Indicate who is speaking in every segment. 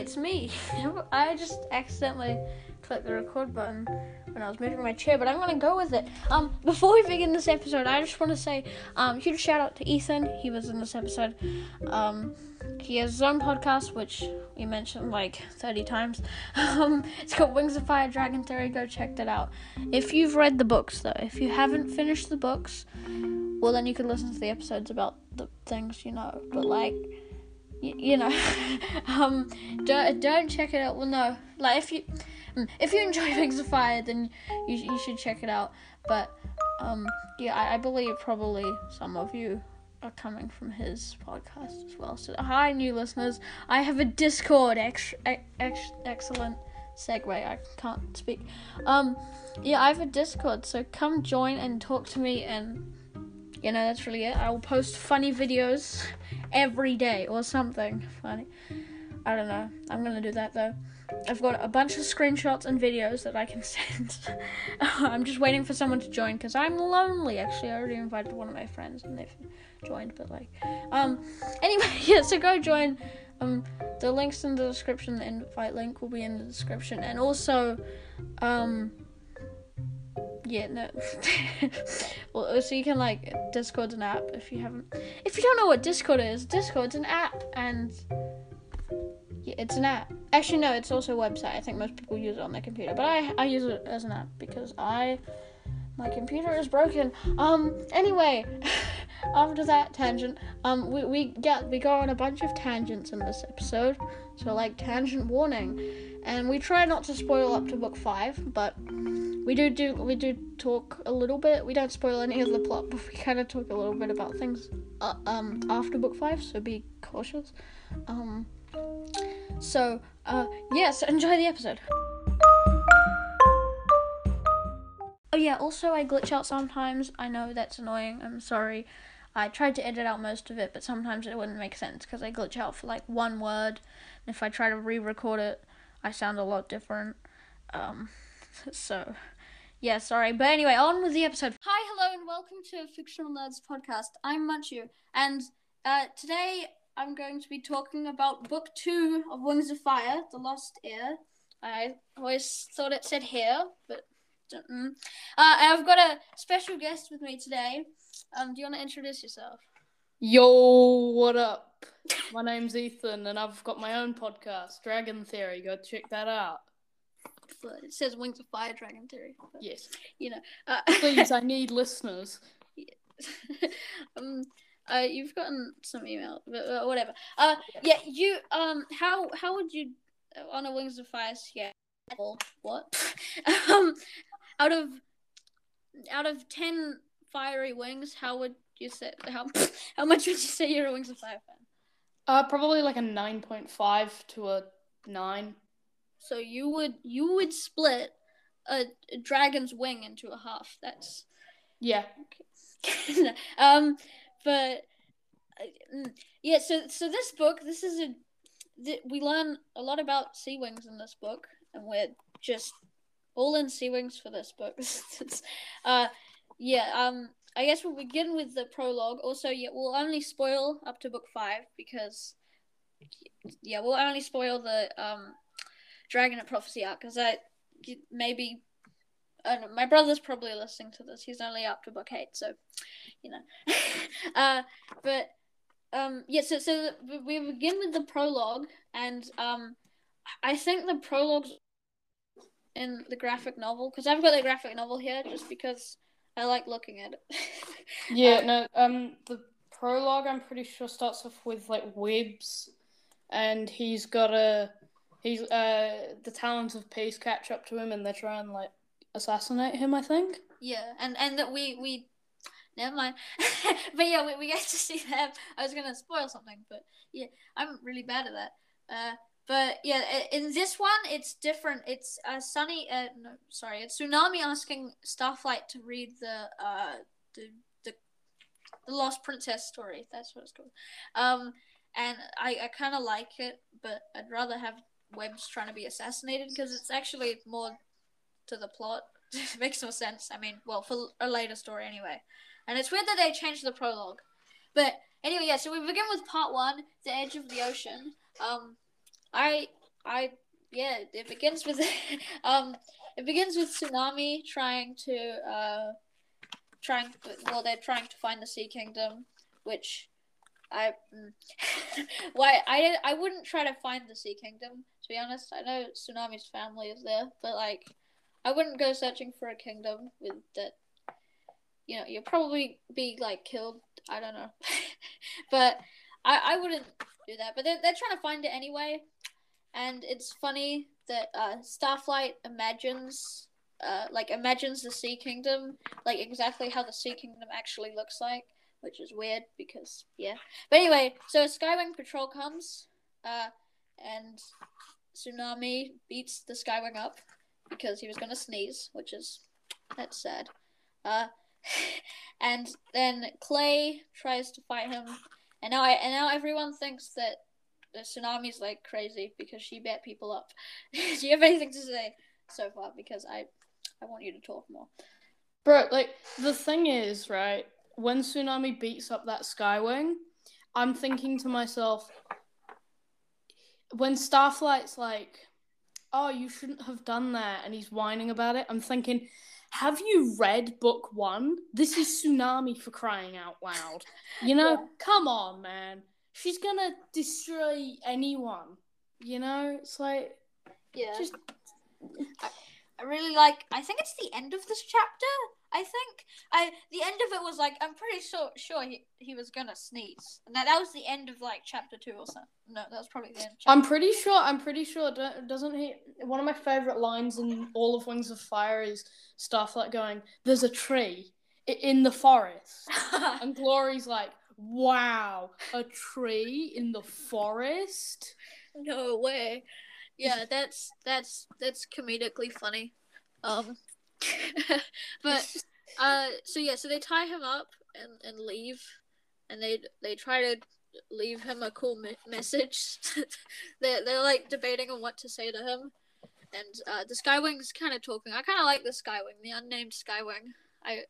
Speaker 1: it's me. I just accidentally clicked the record button when I was moving my chair, but I'm gonna go with it. Um, before we begin this episode, I just want to say um, huge shout out to Ethan. He was in this episode. Um, he has his own podcast, which we mentioned like 30 times. Um, it's called Wings of Fire Dragon Theory. Go check that out. If you've read the books, though, if you haven't finished the books, well, then you can listen to the episodes about the things you know. But like, y- you know, um, don't don't check it out. Well, no, like if you mm, if you enjoy Wings of Fire, then you you should check it out. But um, yeah, I, I believe probably some of you are coming from his podcast as well. So hi, new listeners. I have a Discord. Ex- ex- excellent segue. I can't speak. Um, yeah, I have a Discord. So come join and talk to me and you know, that's really it. I will post funny videos every day or something funny. I don't know. I'm gonna do that though. I've got a bunch of screenshots and videos that I can send. I'm just waiting for someone to join because I'm lonely. Actually, I already invited one of my friends and they've joined, but like, um, anyway, yeah. So go join. Um, the links in the description. The invite link will be in the description, and also, um, yeah, no. well, so you can like Discord's an app if you haven't. If you don't know what Discord is, Discord's an app, and yeah, it's an app. Actually, no, it's also a website. I think most people use it on their computer, but I I use it as an app because I my computer is broken. Um. Anyway, after that tangent, um, we we get we go on a bunch of tangents in this episode. So like tangent warning, and we try not to spoil up to book five, but we do do we do talk a little bit. We don't spoil any of the plot, but we kind of talk a little bit about things uh, um after book five. So be cautious. Um. So uh yes, enjoy the episode. Oh yeah, also I glitch out sometimes. I know that's annoying. I'm sorry. I tried to edit out most of it, but sometimes it wouldn't make sense because I glitch out for like one word. And if I try to re-record it, I sound a lot different. Um, so yeah, sorry. But anyway, on with the episode. Hi, hello, and welcome to Fictional Nerds podcast. I'm Munchu, and uh, today I'm going to be talking about book two of Wings of Fire, The Lost Heir. I always thought it said here, but mm. uh, I've got a special guest with me today. Um, do you want to introduce yourself?
Speaker 2: Yo, what up? My name's Ethan, and I've got my own podcast, Dragon Theory. Go check that out.
Speaker 1: But it says Wings of Fire Dragon Theory. But,
Speaker 2: Yes,
Speaker 1: You know. Uh,
Speaker 2: please, I need listeners.
Speaker 1: um, uh, you've gotten some email, but uh, whatever. Uh, yeah, you um, how how would you uh, on a Wings of Fire scale? What? um, out of out of ten fiery wings, how would you say how how much would you say you're a Wings of Fire fan?
Speaker 2: Uh, probably like a nine point five to a nine.
Speaker 1: So you would you would split a, a dragon's wing into a half. That's
Speaker 2: Yeah,
Speaker 1: um, but uh, mm, yeah. So so this book, this is a th- we learn a lot about sea wings in this book, and we're just all in sea wings for this book. Uh, yeah. Um, I guess we'll begin with the prologue. Also, yeah, we'll only spoil up to book five because yeah, we'll only spoil the um Dragonet Prophecy arc because I maybe my brother's probably listening to this. He's only up to book eight, so you know. uh, but um, yeah, so so we begin with the prologue, and um, I think the prologue's in the graphic novel because I've got the graphic novel here just because I like looking at it.
Speaker 2: yeah.
Speaker 1: Um,
Speaker 2: no, um, the prologue I'm pretty sure starts off with like webs, and he's got a he's uh the Talons of Peace catch up to him, and they try and like assassinate him. I think.
Speaker 1: Yeah, and and that we we never mind. but yeah, we, we get to see them. I was gonna spoil something, but yeah, I'm really bad at that. Uh, but yeah, in this one, it's different. It's uh, Sunny. Uh, no, sorry, it's Tsunami asking Starflight to read the uh the the the Lost Princess story. That's what it's called. Um, and I I kind of like it, but I'd rather have Webs trying to be assassinated because it's actually more to the plot. it makes more sense. I mean, well, for a later story anyway. And it's weird that they changed the prologue. But anyway, yeah, so we begin with part one, The Edge of the Ocean. Um I I yeah, it begins with um, it begins with tsunami trying to uh, trying well they're trying to find the Sea Kingdom, which I mm, why I I wouldn't try to find the Sea Kingdom to be honest. I know Tsunami's family is there, but like I wouldn't go searching for a kingdom with that. You know, you'll probably be like killed. I don't know, but I I wouldn't do that. But they're they're trying to find it anyway, and it's funny that uh, Starflight imagines. Uh, like imagines the Sea Kingdom, like exactly how the Sea Kingdom actually looks like, which is weird because yeah. But anyway, so Skywing patrol comes, uh, and Tsunami beats the Skywing up because he was gonna sneeze, which is that's sad. Uh, and then Clay tries to fight him, and now I and now everyone thinks that the tsunami's like crazy because she bet people up. Do you have anything to say so far? Because I I want you to talk more.
Speaker 2: Bro, like the thing is, right, when Tsunami beats up that Skywing, I'm thinking to myself when Starflight's like, Oh, you shouldn't have done that and he's whining about it, I'm thinking, have you read book one? This is Tsunami for crying out loud. You know, yeah. come on, man she's gonna destroy anyone. You know, it's like
Speaker 1: yeah. Just I, I really like. I think it's the end of this chapter. I think I the end of it was like I'm pretty sure sure he, he was gonna sneeze. And that that was the end of like chapter two or something. No, that was probably the end.
Speaker 2: I'm pretty sure. I'm pretty sure. Doesn't he? One of my favorite lines in all of Wings of Fire is stuff like going, "There's a tree in the forest," and Glory's like, Wow, a tree in the forest?
Speaker 1: No way. Yeah, that's that's that's comedically funny. Um but uh so yeah, so they tie him up and and leave and they they try to leave him a cool me- message. they're they're like debating on what to say to him. And uh, the Skywing's kind of talking. I kind of like the Skywing, the unnamed Skywing. I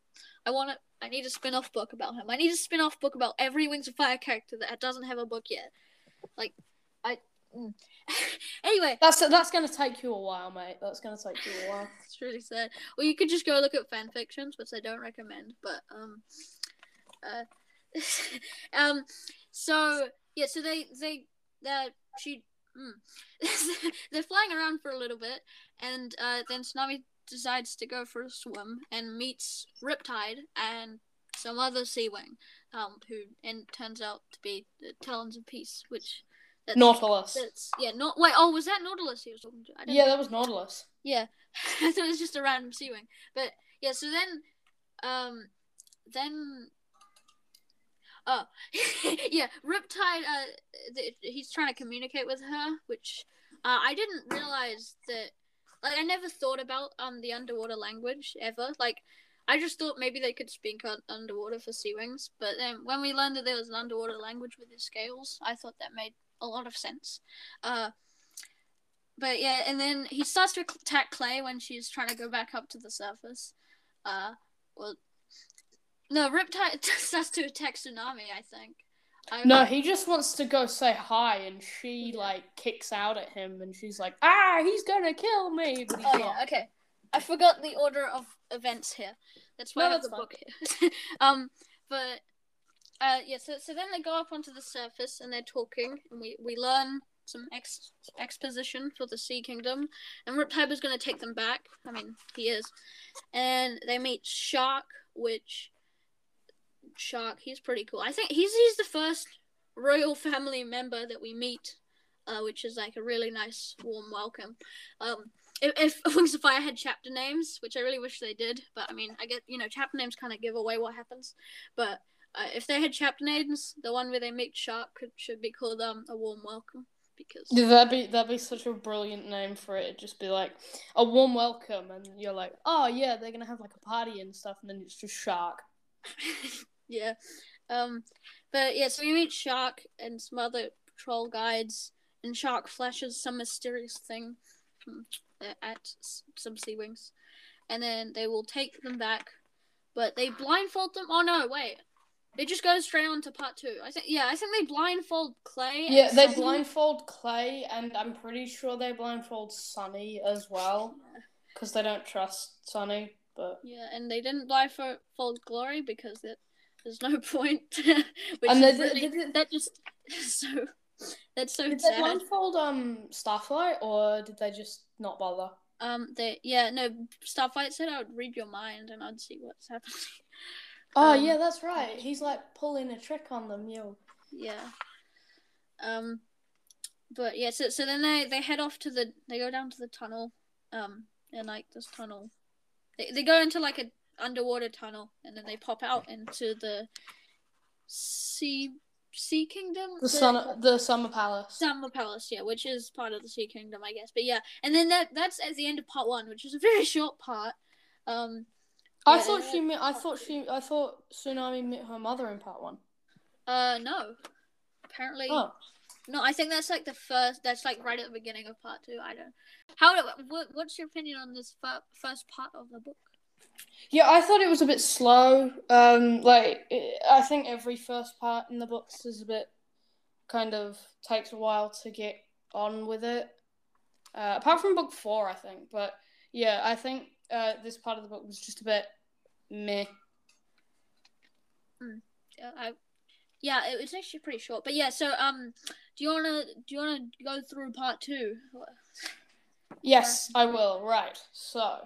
Speaker 1: I want to I need a spin off book about him. I need a spin off book about every Wings of Fire character that doesn't have a book yet. Like. Mm. anyway,
Speaker 2: that's that's gonna take you a while, mate. That's gonna take you a while.
Speaker 1: it's really sad. Well, you could just go look at fan fictions, which I don't recommend. But um, uh, um, so yeah, so they they that she mm, they're flying around for a little bit, and uh, then Tsunami decides to go for a swim and meets Riptide and some other sea wing, um, who and turns out to be the Talons of Peace, which
Speaker 2: that's, Nautilus.
Speaker 1: That's yeah, not wait. Oh, was that Nautilus he was talking to?
Speaker 2: yeah, know. that was Nautilus.
Speaker 1: Yeah, I thought it was just a random sea wing. but yeah. So then, um, then. Oh, yeah, Riptide. Uh, th- he's trying to communicate with her, which uh, I didn't realize that like I never thought about um the underwater language ever. Like I just thought maybe they could speak underwater for sea wings, but then when we learned that there was an underwater language with the scales, I thought that made a lot of sense. Uh, but yeah, and then he starts to attack Clay when she's trying to go back up to the surface. Uh, well, no, Riptide starts to attack Tsunami, I think.
Speaker 2: I no, he just wants to go say hi, and she like kicks out at him, and she's like, "Ah, he's gonna kill me!"
Speaker 1: But oh yeah, okay. I forgot the order of events here. That's why no, I have the book here. um, but uh, yeah. So so then they go up onto the surface and they're talking, and we we learn some ex- exposition for the Sea Kingdom, and Riptide is going to take them back. I mean, he is, and they meet Shark, which Shark. He's pretty cool. I think he's he's the first royal family member that we meet, uh, which is like a really nice warm welcome. Um, if, if Wings of Fire had chapter names, which I really wish they did, but I mean, I get you know chapter names kind of give away what happens. But uh, if they had chapter names, the one where they meet Shark could, should be called um a warm welcome because
Speaker 2: yeah, that'd be that'd be such a brilliant name for it. It'd just be like a warm welcome, and you're like, oh yeah, they're gonna have like a party and stuff, and then it's just Shark.
Speaker 1: yeah. Um, but yeah, so you meet Shark and some other patrol guides, and Shark flashes some mysterious thing at some sea wings, and then they will take them back, but they blindfold them. Oh no, wait, It just goes straight on to part two. I think. Yeah, I think they blindfold Clay. and
Speaker 2: Yeah, they
Speaker 1: Sunny.
Speaker 2: blindfold Clay, and I'm pretty sure they blindfold Sunny as well, because they don't trust Sunny. But
Speaker 1: Yeah, and they didn't blindfold Glory because it, there's no point. Which
Speaker 2: And they did-
Speaker 1: really,
Speaker 2: they did-
Speaker 1: that just so that's so
Speaker 2: did they blindfold um Starflight, or did they just not bother?
Speaker 1: Um, they yeah no Starflight said I would read your mind and I'd see what's happening.
Speaker 2: Oh
Speaker 1: Um,
Speaker 2: yeah, that's right. He's like pulling a trick on them, yo.
Speaker 1: Yeah. Um, but yeah, so so then they they head off to the they go down to the tunnel, um, and like this tunnel, they they go into like a underwater tunnel, and then they pop out into the sea sea kingdom.
Speaker 2: The sun, the Summer Palace.
Speaker 1: Summer Palace, yeah, which is part of the Sea Kingdom, I guess. But yeah, and then that that's at the end of part one, which is a very short part. Um,
Speaker 2: I
Speaker 1: Yeah,
Speaker 2: thought she met. I thought she. I thought Tsunami met her mother in part one.
Speaker 1: uh, no, apparently,
Speaker 2: Oh,
Speaker 1: no. I think that's like the first. That's like right at the beginning of part two. I don't. How? What, what's your opinion on this fir- first part of the book?
Speaker 2: yeah. I thought it was a bit slow. Um, like I think every first part in the books is a bit kind of takes a while to get on with it. Uh, apart from book four, I think. But yeah, I think uh, this part of the book was just a bit meh.
Speaker 1: Uh, I, yeah, it was actually pretty short. But yeah, so um, do you wanna do you wanna go through part two?
Speaker 2: Yes, I will. Right. So,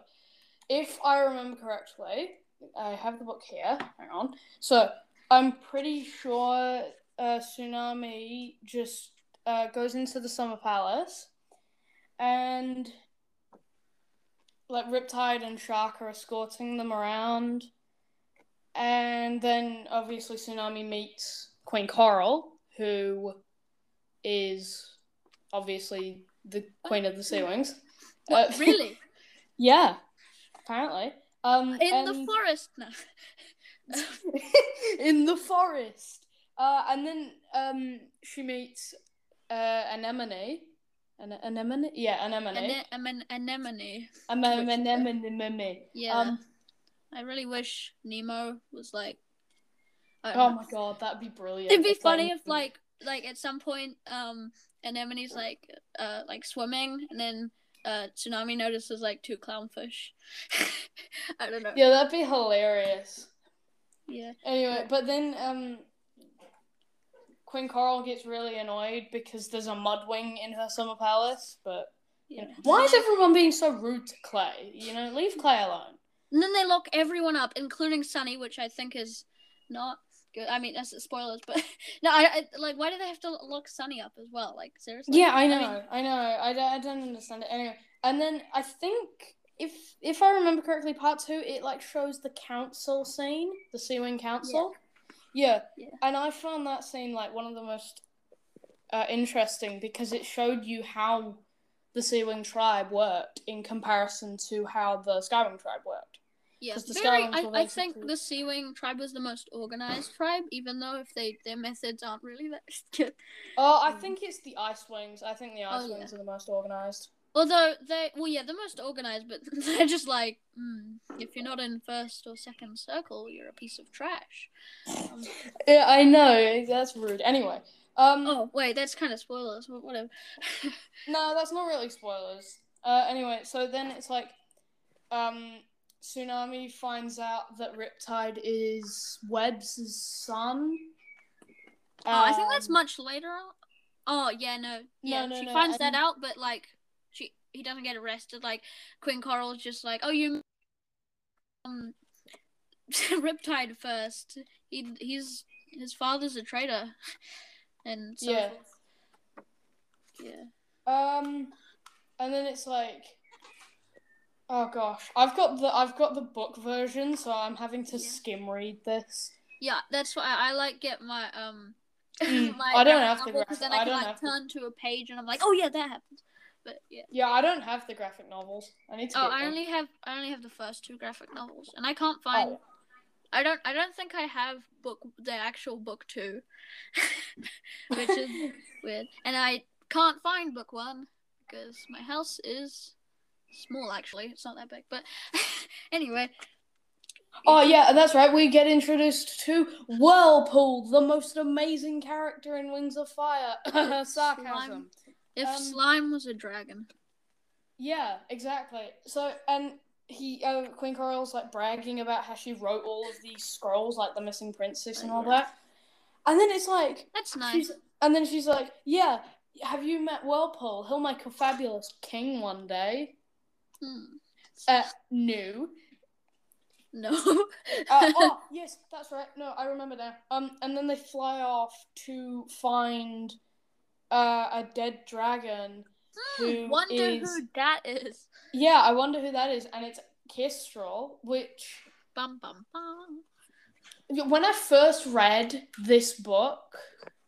Speaker 2: if I remember correctly, I have the book here. Hang on. So, I'm pretty sure uh, Tsunami just uh, goes into the Summer Palace and like Riptide and Shark are escorting them around. And then obviously Tsunami meets Queen Coral, who is obviously the Queen of the Sea Wings.
Speaker 1: What,
Speaker 2: Uh,
Speaker 1: really?
Speaker 2: yeah, apparently. Um,
Speaker 1: In the
Speaker 2: and-
Speaker 1: forest? No.
Speaker 2: in the forest. Uh, and then um, she meets uh, Anemone. An- anemone? Yeah, anemone.
Speaker 1: Anemone.
Speaker 2: Anemone.
Speaker 1: which-
Speaker 2: anemone.
Speaker 1: Yeah.
Speaker 2: Um,
Speaker 1: I really wish Nemo was like.
Speaker 2: Oh
Speaker 1: know.
Speaker 2: my god, that'd be brilliant.
Speaker 1: It'd be funny if like like at some point um Anemone's like uh like swimming and then uh Tsunami notices like two clownfish. I don't know.
Speaker 2: Yeah, that'd be hilarious.
Speaker 1: Yeah.
Speaker 2: Anyway, but then um, Queen Coral gets really annoyed because there's a mudwing in her summer palace. But
Speaker 1: Yeah.
Speaker 2: why is everyone being so rude to Clay? You know, leave Clay alone.
Speaker 1: And then they lock everyone up, including Sunny, which I think is not good. I mean, that's spoilers, but no, I, I like. Why do they have to lock Sunny up as well? Like seriously?
Speaker 2: Yeah, I know,
Speaker 1: mean,
Speaker 2: I, know. I, don't- I don't understand it. Anyway, and then I think if if I remember correctly, part two it like shows the council scene, the Sea Wing Council. Yeah.
Speaker 1: Yeah.
Speaker 2: And I found that scene like one of the most uh, interesting because it showed you how the Sea Wing tribe worked in comparison to how the Skywing tribe worked.
Speaker 1: yeah.
Speaker 2: 'cause the
Speaker 1: Very, I, I think the Sea Wing tribe was the most organized tribe, even though if they their methods aren't really that good.
Speaker 2: Oh, I
Speaker 1: Mm.
Speaker 2: think it's the Ice Wings. I think the Ice
Speaker 1: Oh, yeah.
Speaker 2: Wings are the most organized.
Speaker 1: Although they, well, yeah, the most organized, but they're just like, mm, if you're not in first or second circle, you're a piece of trash. Um,
Speaker 2: Yeah, I know. That's rude. Anyway, um,
Speaker 1: oh, wait, that's kind of spoilers, but whatever.
Speaker 2: No, that's not really spoilers. Uh, anyway, so then it's like, um, Tsunami finds out that Riptide is Webb's son.
Speaker 1: Oh, I think that's
Speaker 2: Um,
Speaker 1: much later on. Oh, yeah, no. Yeah,
Speaker 2: no,
Speaker 1: she
Speaker 2: no,
Speaker 1: finds that out, but like he doesn't get arrested. Like Queen Coral's just like, "Oh, you um Riptide first. He he's his father's a traitor." And so
Speaker 2: Yeah.
Speaker 1: forth. Yeah.
Speaker 2: Um, and then it's like, oh gosh, I've got the I've got the book version, so I'm having to
Speaker 1: Yeah.
Speaker 2: skim read this.
Speaker 1: Yeah, that's why I like get my um
Speaker 2: Mm,
Speaker 1: my
Speaker 2: I don't have to.
Speaker 1: novel, 'cause
Speaker 2: graphic-
Speaker 1: then
Speaker 2: I
Speaker 1: I can like turn to a page and I'm like, "Oh yeah, that happens." But yeah.
Speaker 2: Yeah, I don't have the graphic novels. I need to.
Speaker 1: Oh,
Speaker 2: get
Speaker 1: I
Speaker 2: them.
Speaker 1: only have I only have the first two graphic novels, and I can't find.
Speaker 2: Oh.
Speaker 1: I don't. I don't think I have book the actual book two, which is weird, and I can't find book one because my house is small. Actually, it's not that big, but anyway.
Speaker 2: Oh yeah, that's right. We get introduced to Whirlpool, the most amazing character in Wings of Fire. Sarcasm.
Speaker 1: If
Speaker 2: Um,
Speaker 1: slime was a dragon.
Speaker 2: Yeah, exactly. So and he uh, Queen Coral's like bragging about how she wrote all of these scrolls, like the missing princess and all that. And then it's like
Speaker 1: That's nice.
Speaker 2: she's and then she's like, Yeah, have you met Whirlpool? He'll make a fabulous king one day.
Speaker 1: Hmm.
Speaker 2: Uh no.
Speaker 1: No.
Speaker 2: Uh, oh yes, that's right. No, I remember now. Um, and then they fly off to find uh, a dead dragon. who
Speaker 1: Wonder
Speaker 2: is-
Speaker 1: who that is.
Speaker 2: Yeah, I wonder who that is, and it's Kestrel. Which
Speaker 1: Bum bum bum.
Speaker 2: when I first read this book,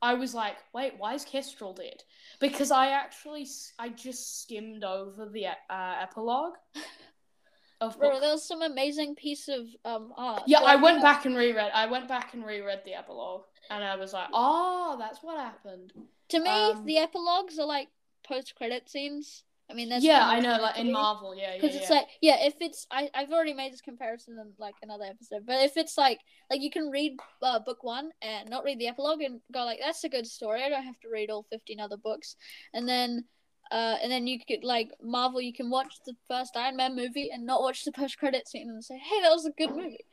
Speaker 2: I was like, "Wait, why is Kestrel dead?" Because I actually I just skimmed over the uh, epilogue of
Speaker 1: Bro,
Speaker 2: book.
Speaker 1: there was some amazing piece of um art.
Speaker 2: Yeah,
Speaker 1: Like,
Speaker 2: I went back and reread. I went back and reread the epilogue, and I was like, "Oh, that's what happened."
Speaker 1: To me,
Speaker 2: um,
Speaker 1: the epilogues are like post-credit scenes. I mean, that's
Speaker 2: yeah, I know, like in. Marvel, yeah, yeah,
Speaker 1: Because
Speaker 2: yeah.
Speaker 1: it's like, yeah, if it's, I, I've already made this comparison in like another episode, but if it's like, like you can read uh, book one and not read the epilogue and go like, that's a good story. I don't have to read all fifteen other books, and then, uh, and then you could like Marvel, you can watch the first Iron Man movie and not watch the post credit scene and say, hey, that was a good movie.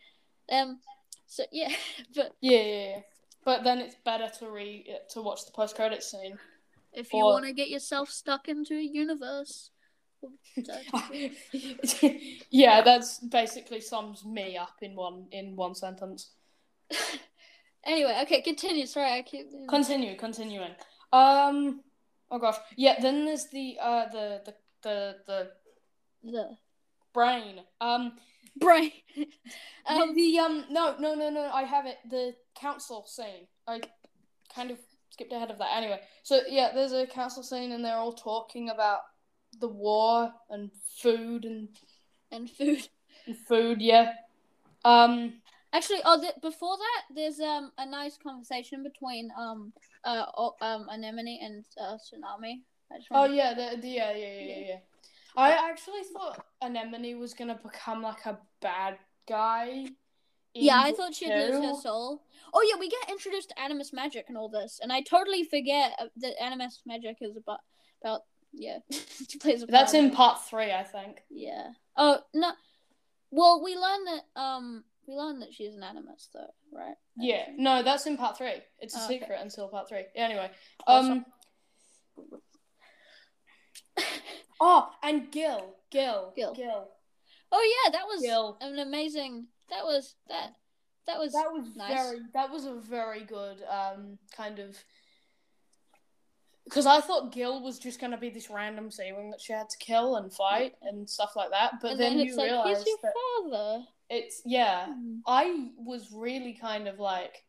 Speaker 1: Um, so yeah, but
Speaker 2: yeah, yeah, yeah. But then it's better to re to watch the post credit scene.
Speaker 1: if you
Speaker 2: Or-
Speaker 1: want to get yourself stuck into a universe.
Speaker 2: yeah, that's basically sums me up in one in one sentence.
Speaker 1: Anyway, okay, continue. Sorry, I keep.
Speaker 2: Continue, continuing. Um, oh gosh, yeah. Then there's the uh the the the the
Speaker 1: the
Speaker 2: brain. Um,
Speaker 1: brain.
Speaker 2: um, the um no no no no I have it the council scene. I kind of skipped ahead of that. Anyway, so yeah, there's a council scene and they're all talking about the war and food and,
Speaker 1: and food.
Speaker 2: and food. Yeah. Um.
Speaker 1: Actually, oh, th- before that, there's um a nice conversation between um uh o- um anemone and uh tsunami. I just
Speaker 2: Oh yeah, the, the yeah yeah yeah yeah. yeah. I actually thought Anemone was gonna become like a bad guy.
Speaker 1: yeah, I thought she'd lose her soul. Oh yeah, we get introduced to animus magic and all this, and I totally forget uh, that animus magic is about about yeah. she plays a
Speaker 2: That's in part three, I think.
Speaker 1: Yeah. Oh no. Well, we learn that um we learn that she's an animus though, right?
Speaker 2: Yeah, no, that's in part three. It's a
Speaker 1: Oh, okay.
Speaker 2: secret until part three. Anyway, um. Oh, and Gill, Gill,
Speaker 1: Gill.
Speaker 2: Gill.
Speaker 1: Oh yeah, that was
Speaker 2: Gill.
Speaker 1: an amazing. That was that. That was
Speaker 2: That was
Speaker 1: nice.
Speaker 2: very. That was a very good um kind of. Because I thought Gill was just gonna be this random Seawing that she had to kill and fight and stuff like that, but
Speaker 1: and
Speaker 2: then,
Speaker 1: then,
Speaker 2: you
Speaker 1: it's like
Speaker 2: realize
Speaker 1: he's your
Speaker 2: that
Speaker 1: father.
Speaker 2: it's yeah.
Speaker 1: Hmm.
Speaker 2: I was really kind of like,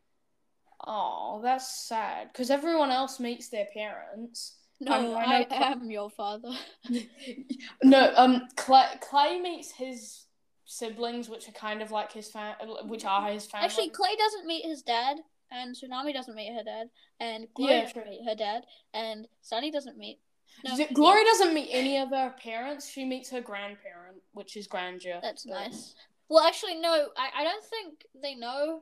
Speaker 2: oh, that's sad because everyone else meets their parents.
Speaker 1: No,
Speaker 2: I- I
Speaker 1: I,
Speaker 2: know Cla-
Speaker 1: am your father.
Speaker 2: no, um, Clay, Clay meets his siblings, which are kind of like his fam, which are his family.
Speaker 1: Actually, Clay doesn't meet his dad, and Tsunami doesn't meet her dad, and Glory
Speaker 2: Yeah,
Speaker 1: doesn't
Speaker 2: true.
Speaker 1: meet her dad, and Sunny doesn't meet. No,
Speaker 2: Z- Glory doesn't meet any of her parents. She meets her grandparent, which is Grandeur.
Speaker 1: That's
Speaker 2: But-
Speaker 1: nice. Well, actually, no. I, I don't think they know.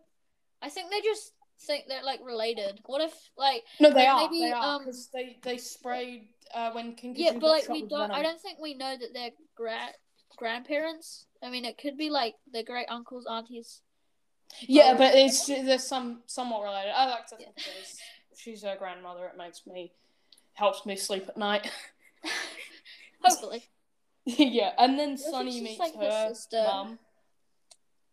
Speaker 1: I think they just think they're like related. What if like
Speaker 2: No, they
Speaker 1: Like,
Speaker 2: are.
Speaker 1: maybe,
Speaker 2: they are
Speaker 1: um,
Speaker 2: because they they sprayed uh, when King
Speaker 1: yeah, but like we don't. I don't think we know that they're gra- grandparents. I mean, it could be like their great uncles, aunties.
Speaker 2: Yeah, but it's there's some somewhat related. I like to think it is. She's her grandmother. It makes me helps me sleep at night.
Speaker 1: Hopefully.
Speaker 2: yeah, and then Sunny meets
Speaker 1: like her
Speaker 2: her mum,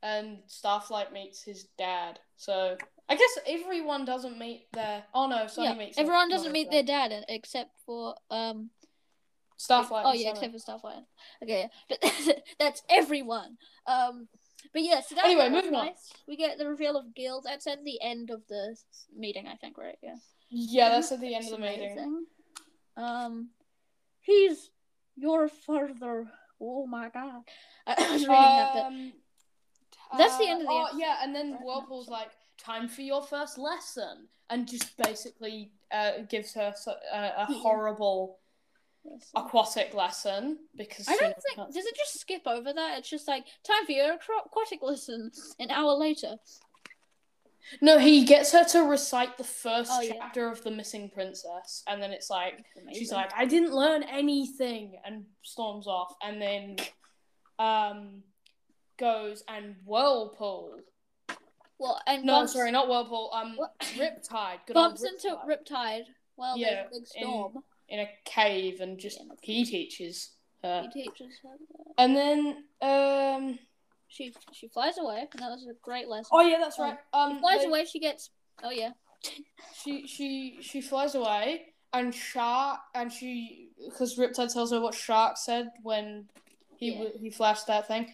Speaker 2: and Starflight meets his dad. So I guess everyone doesn't meet their. Oh no, Sunny
Speaker 1: yeah,
Speaker 2: meets. her
Speaker 1: everyone doesn't
Speaker 2: mother's
Speaker 1: meet their dad except for um.
Speaker 2: Starflight.
Speaker 1: Oh yeah,
Speaker 2: Sunny.
Speaker 1: except for Starflight. Okay, yeah. but that's everyone. Um, but yeah, so that,
Speaker 2: Anyway,
Speaker 1: that was
Speaker 2: moving on.
Speaker 1: We get the reveal of Gill. That's at the end of the meeting, I think, right? Yeah.
Speaker 2: Yeah, that's at the end of the meeting.
Speaker 1: amazing. Um, he's your father. Oh my god! I was reading that. But That's the
Speaker 2: uh,
Speaker 1: end of the
Speaker 2: Oh
Speaker 1: episode,
Speaker 2: yeah, and then
Speaker 1: right?
Speaker 2: Whirlpool's like, "Time for your first lesson," and just basically uh, gives her so, uh, a
Speaker 1: Yeah.
Speaker 2: horrible
Speaker 1: Lesson.
Speaker 2: aquatic lesson because
Speaker 1: I don't think
Speaker 2: can't-
Speaker 1: does it just skip over that? It's just like time for your aquatic lesson an hour later.
Speaker 2: No, he gets her to recite the first
Speaker 1: Oh, yeah.
Speaker 2: chapter of the missing princess, and then it's like she's like, "I didn't learn anything," and storms off, and then um goes and whirlpool.
Speaker 1: well, and
Speaker 2: No,
Speaker 1: bumps,
Speaker 2: sorry, not whirlpool. Um,
Speaker 1: What?
Speaker 2: Riptide. Good
Speaker 1: bumps into
Speaker 2: Riptide.
Speaker 1: Riptide. Well,
Speaker 2: Yeah,
Speaker 1: there's a big storm.
Speaker 2: in a cave, and just
Speaker 1: Yeah,
Speaker 2: he teaches her,
Speaker 1: He teaches her.
Speaker 2: and then um.
Speaker 1: She she flies away, and that was a great lesson.
Speaker 2: Oh yeah, that's
Speaker 1: Um,
Speaker 2: right. Um,
Speaker 1: she flies
Speaker 2: they-
Speaker 1: away. She gets. Oh yeah.
Speaker 2: she she she flies away and shark and she because riptide tells her what shark said when he
Speaker 1: Yeah.
Speaker 2: w- he flashed that thing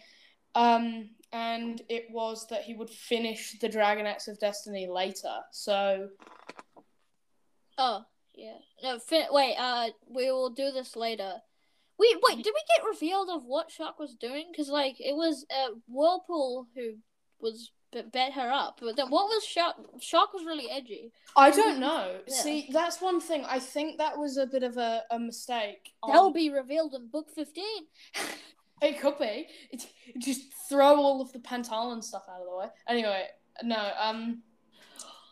Speaker 2: um and it was that he would finish the dragonets of destiny later so
Speaker 1: Oh yeah. No. Fin- wait. Uh, we will do this later. We wait. Did we get revealed of what Shark was doing? Because like it was uh, Whirlpool who was bet her up. But then what was Shark? Shark was really edgy.
Speaker 2: i don't know
Speaker 1: Yeah.
Speaker 2: see that's one thing i think that was a bit of a, a mistake
Speaker 1: That will
Speaker 2: on-
Speaker 1: be revealed in book fifteen.
Speaker 2: it could be it, just throw all of the pentalon stuff out of the way anyway no um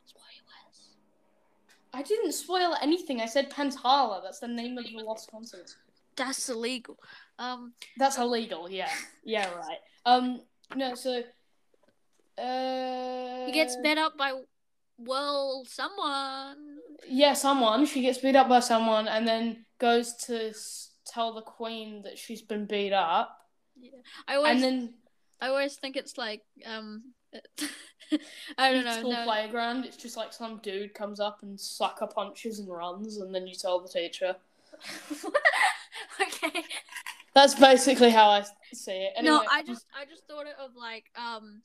Speaker 1: Spoilers.
Speaker 2: i didn't spoil anything i said Pantala that's the name of the lost continent
Speaker 1: That's illegal. Um.
Speaker 2: That's illegal. Yeah. Yeah. Right. Um. No. So. Uh.
Speaker 1: He gets bet up by well someone.
Speaker 2: Yeah. Someone. She gets beat up by someone, and then goes to tell the queen that she's been beat up, Yeah.
Speaker 1: I always
Speaker 2: and then
Speaker 1: I always think it's like um I don't know.
Speaker 2: school
Speaker 1: No.
Speaker 2: playground. It's just like some dude comes up and sucker punches and runs, and then you tell the teacher.
Speaker 1: okay.
Speaker 2: That's basically how I see it. Anyway,
Speaker 1: no, I just I just thought it of like um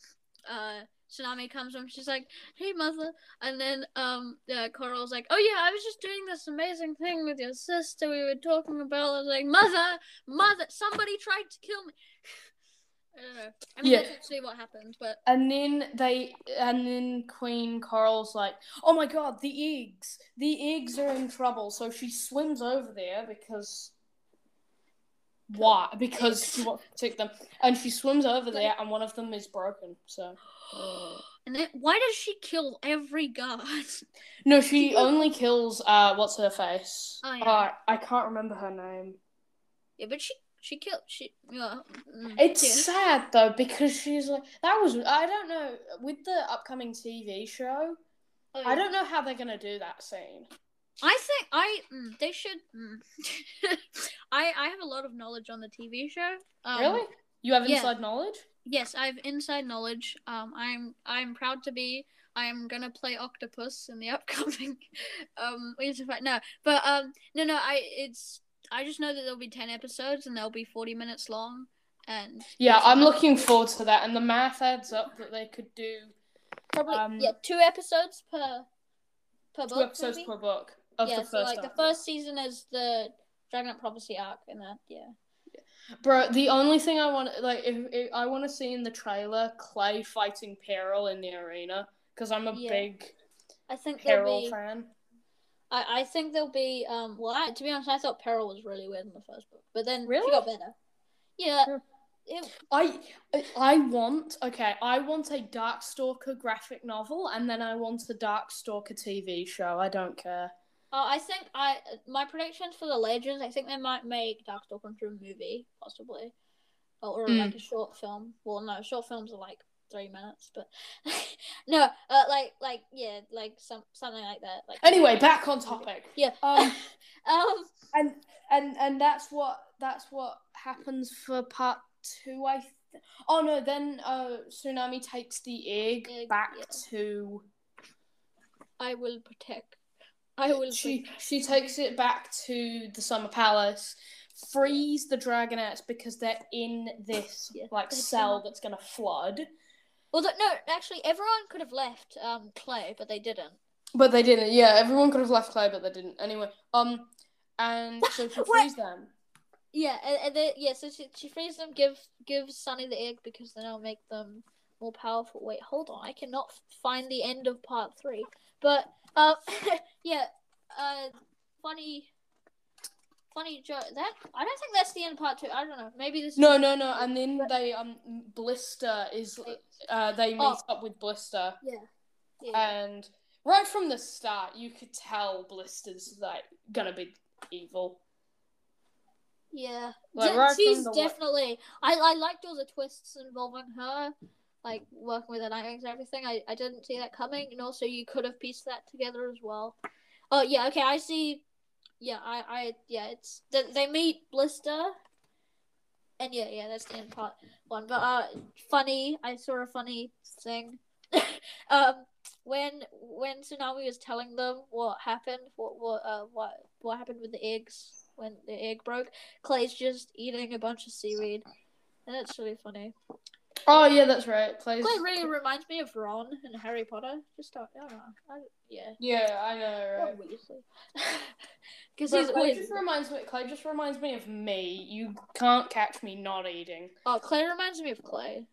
Speaker 1: uh Tsunami comes home, she's like, Hey mother and then um uh, Coral's like, Oh yeah, I was just doing this amazing thing with your sister we were talking about. I was like, Mother, mother, somebody tried to kill me I don't know. I mean
Speaker 2: Yeah.
Speaker 1: that's actually what happened, but
Speaker 2: And then they, and then Queen Coral's like, "Oh my god, the eggs! The eggs are in trouble." So she swims over there because why? Because she wants to take them, and she swims over there, and one of them is broken. So
Speaker 1: and then why does she kill every guard?
Speaker 2: no, she only kills uh, what's her face?
Speaker 1: Oh, yeah.
Speaker 2: Uh, I can't remember her name.
Speaker 1: yeah, but she she killed she yeah. mm,
Speaker 2: It's
Speaker 1: yeah.
Speaker 2: sad though because she's like that was I don't know with the upcoming TV show.
Speaker 1: Oh,
Speaker 2: I don't know how they're gonna do that scene.
Speaker 1: I think I mm, they should. Mm. I I have a lot of knowledge on the TV show. Um,
Speaker 2: really? You have
Speaker 1: yeah.
Speaker 2: inside knowledge?
Speaker 1: Yes, I have inside knowledge. Um, I'm I'm proud to be. I'm gonna play Octopus in the upcoming. um, Wings of Fire. No, but um, no, no. I it's. I just know that there'll be ten episodes and they'll be forty minutes long. And
Speaker 2: Yeah, I'm looking forward to that, and the math adds up that they could do
Speaker 1: Probably
Speaker 2: um,
Speaker 1: yeah, two episodes per per book.
Speaker 2: two episodes
Speaker 1: maybe?
Speaker 2: per book of
Speaker 1: yeah,
Speaker 2: the
Speaker 1: so
Speaker 2: first.
Speaker 1: like the first season is the Dragon Prophecy arc, and that yeah.
Speaker 2: Bro, the only thing I want, like, if, if I want to see in the trailer Clay fighting Peril in the arena because I'm a
Speaker 1: Yeah.
Speaker 2: big
Speaker 1: I think
Speaker 2: Peril
Speaker 1: be.
Speaker 2: fan.
Speaker 1: I, I think there'll be um well I, to be honest I thought Peril was really weird in the first book but then
Speaker 2: Really?
Speaker 1: she got better. Yeah.
Speaker 2: Yeah.
Speaker 1: It,
Speaker 2: I I want okay. I want a Darkstalker graphic novel, and then I want a Darkstalker TV show. I don't care.
Speaker 1: Uh, I think I my predictions for the Legends I think they might make Darkstalker into a movie possibly, or, or
Speaker 2: Mm.
Speaker 1: like a short film. Well, no, short films are like three minutes, but no, uh, like like yeah, like some something like that. Like
Speaker 2: Anyway, back on topic.
Speaker 1: yeah.
Speaker 2: Um,
Speaker 1: um
Speaker 2: and and and that's what that's what happens for part two. I. Th- oh no! Then uh, tsunami takes the egg
Speaker 1: Egg,
Speaker 2: back
Speaker 1: yeah.
Speaker 2: to.
Speaker 1: I will protect. I will.
Speaker 2: She she takes it back to the summer palace. Frees the dragonets because they're in this
Speaker 1: Yeah,
Speaker 2: like cell that's gonna flood.
Speaker 1: Well, no, actually, everyone could have left um Clay, but they didn't.
Speaker 2: But they didn't. Yeah, everyone could have left Clay, but they didn't. Anyway, um, and so she frees them.
Speaker 1: Yeah, and, and they, yeah, so she, she frees them, give gives Sunny the egg because then I'll make them more powerful. Wait, hold on, I cannot find the end of part three. But um, yeah, uh, funny. funny joke. That I don't think that's the end of part two. I don't know. Maybe this.
Speaker 2: No, no, no. And then they um Blister is uh they meet
Speaker 1: Oh.
Speaker 2: up with Blister
Speaker 1: Yeah. Yeah.
Speaker 2: and right from the start you could tell Blister's like gonna be evil.
Speaker 1: yeah.
Speaker 2: Like, right
Speaker 1: she's definitely. I I liked all the twists involving her, like working with the Nightwings and everything. I I didn't see that coming, and also you could have pieced that together as well. Oh yeah. Okay. I see. Yeah. I I yeah. It's they, they meet Blister. And yeah, yeah, that's the end part one. But uh, funny, I saw a funny thing. um, when when Tsunami was telling them what happened, what what uh what what happened with the eggs when the egg broke, Clay's just eating a bunch of seaweed, and that's really funny.
Speaker 2: Oh yeah, that's right. Plays
Speaker 1: Clay really reminds me of Ron and Harry Potter. Just don't, I don't know. I, yeah,
Speaker 2: Yeah, I know, right?
Speaker 1: Because he's
Speaker 2: Clay
Speaker 1: always
Speaker 2: just reminds me. Clay just reminds me of me. You can't catch me not eating.
Speaker 1: Oh, Clay reminds me of Clay.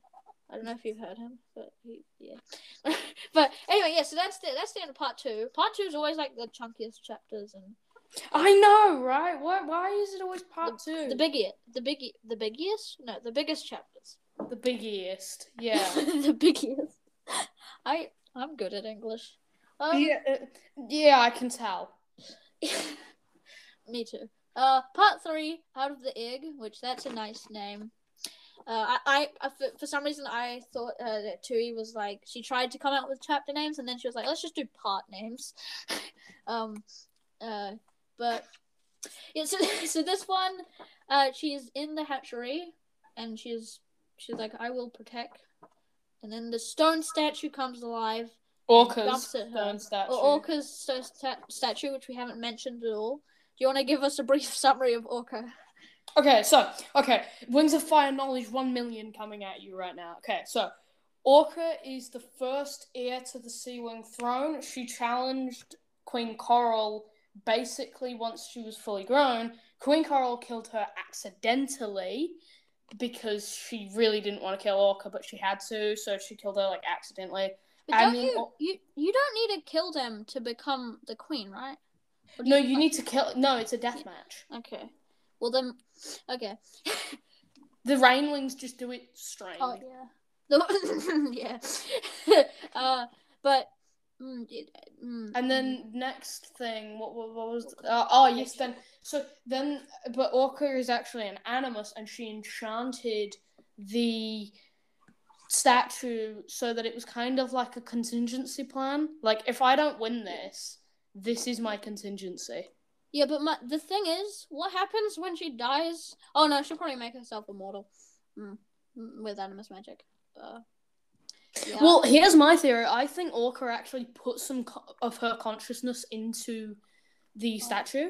Speaker 1: I don't know if you've heard him, but he, yeah. but anyway, yeah. So that's the that's the end of part two. Part two is always like the chunkiest chapters and
Speaker 2: I know, right? Why? Why is it always part two?
Speaker 1: the biggest, the biggie, the biggiest. No, the biggest chapters.
Speaker 2: The biggiest. Yeah.
Speaker 1: the biggiest. I I'm good at English. Um,
Speaker 2: yeah. uh, Yeah, I can tell.
Speaker 1: me too. Uh, part three, out of the egg, which that's a nice name. Uh, I, I, for, for some reason, I thought uh, that Tui was like she tried to come out with chapter names, and then she was like, let's just do part names. um, uh, but yeah, so so this one, uh, she's in the hatchery, and she's she's like, I will protect. And then the stone statue comes alive,
Speaker 2: Orcas.
Speaker 1: Jumps at her.
Speaker 2: stone statue.
Speaker 1: or Orca's st- sta- statue, which we haven't mentioned at all. Do you want to give us a brief summary of Orca?
Speaker 2: Okay, so okay, Wings of Fire knowledge one million coming at you right now. Okay, so Orca is the first heir to the Sea Wing throne. She challenged Queen Coral basically once she was fully grown. Queen Coral killed her accidentally because she really didn't want to kill Orca, but she had to, so she killed her like accidentally.
Speaker 1: But don't
Speaker 2: mean,
Speaker 1: you, you you don't need to kill them to become the queen, right?
Speaker 2: No, you need to kill. No, it's a death match.
Speaker 1: Okay. Well then, okay.
Speaker 2: The Rain Wings just do it straight.
Speaker 1: Oh yeah. The, yeah. uh, but. Mm, mm,
Speaker 2: And then next thing, what what, what was? Uh, oh yes, then so then, but Orca is actually an animus, and she enchanted the statue so that it was kind of like a contingency plan. Like if I don't win this, this is my contingency.
Speaker 1: Yeah, but my, the thing is, what happens when she dies? Oh no, she'll probably make herself immortal. Mm, mm, with animus magic. Uh, yeah.
Speaker 2: Well, here's my theory. I think Orca actually put some co- of her consciousness into the statue.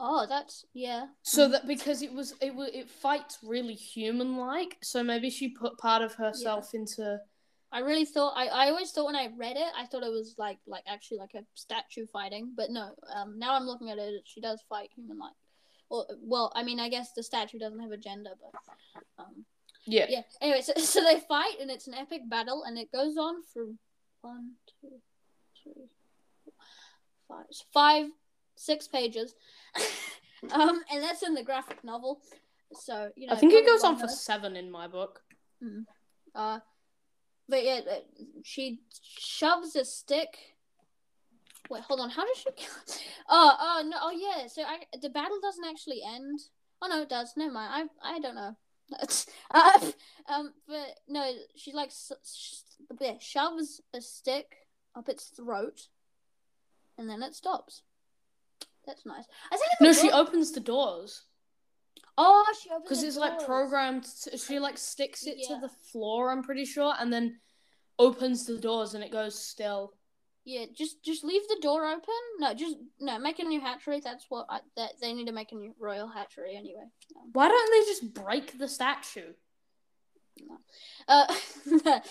Speaker 1: oh, that's yeah.
Speaker 2: So that because it was it wa it fights really human like, so maybe she put part of herself into
Speaker 1: I really thought I, I always thought when I read it, I thought it was like like actually like a statue fighting, but no. Um, now I'm looking at it, she does fight human like. Well, well, I mean, I guess the statue doesn't have a gender, but um,
Speaker 2: yeah.
Speaker 1: yeah. Anyway, so, so they fight, and it's an epic battle, and it goes on for one, two, three, four, five, five, six pages. um, and that's in the graphic novel. So you know,
Speaker 2: I think it goes on for seven in my book.
Speaker 1: Uh, but yeah, she shoves a stick. Wait, hold on. How does she? kill- Oh, oh no. Oh yeah. So I, the battle doesn't actually end. Oh no, it does. Never mind. I I don't know. uh, um, but no, she like s- sh- yeah, shoves a stick up its throat, and then it stops. That's nice. I think
Speaker 2: No, she opens the doors
Speaker 1: Oh, she opens
Speaker 2: because it's like programmed. To, she like sticks it
Speaker 1: Yeah.
Speaker 2: to the floor. I'm pretty sure, and then opens the doors and it goes still.
Speaker 1: Yeah, just just leave the door open. No, just no, make a new hatchery. That's what I, that they need to make a new royal hatchery anyway. Um,
Speaker 2: Why don't they just break the statue? No.
Speaker 1: Uh,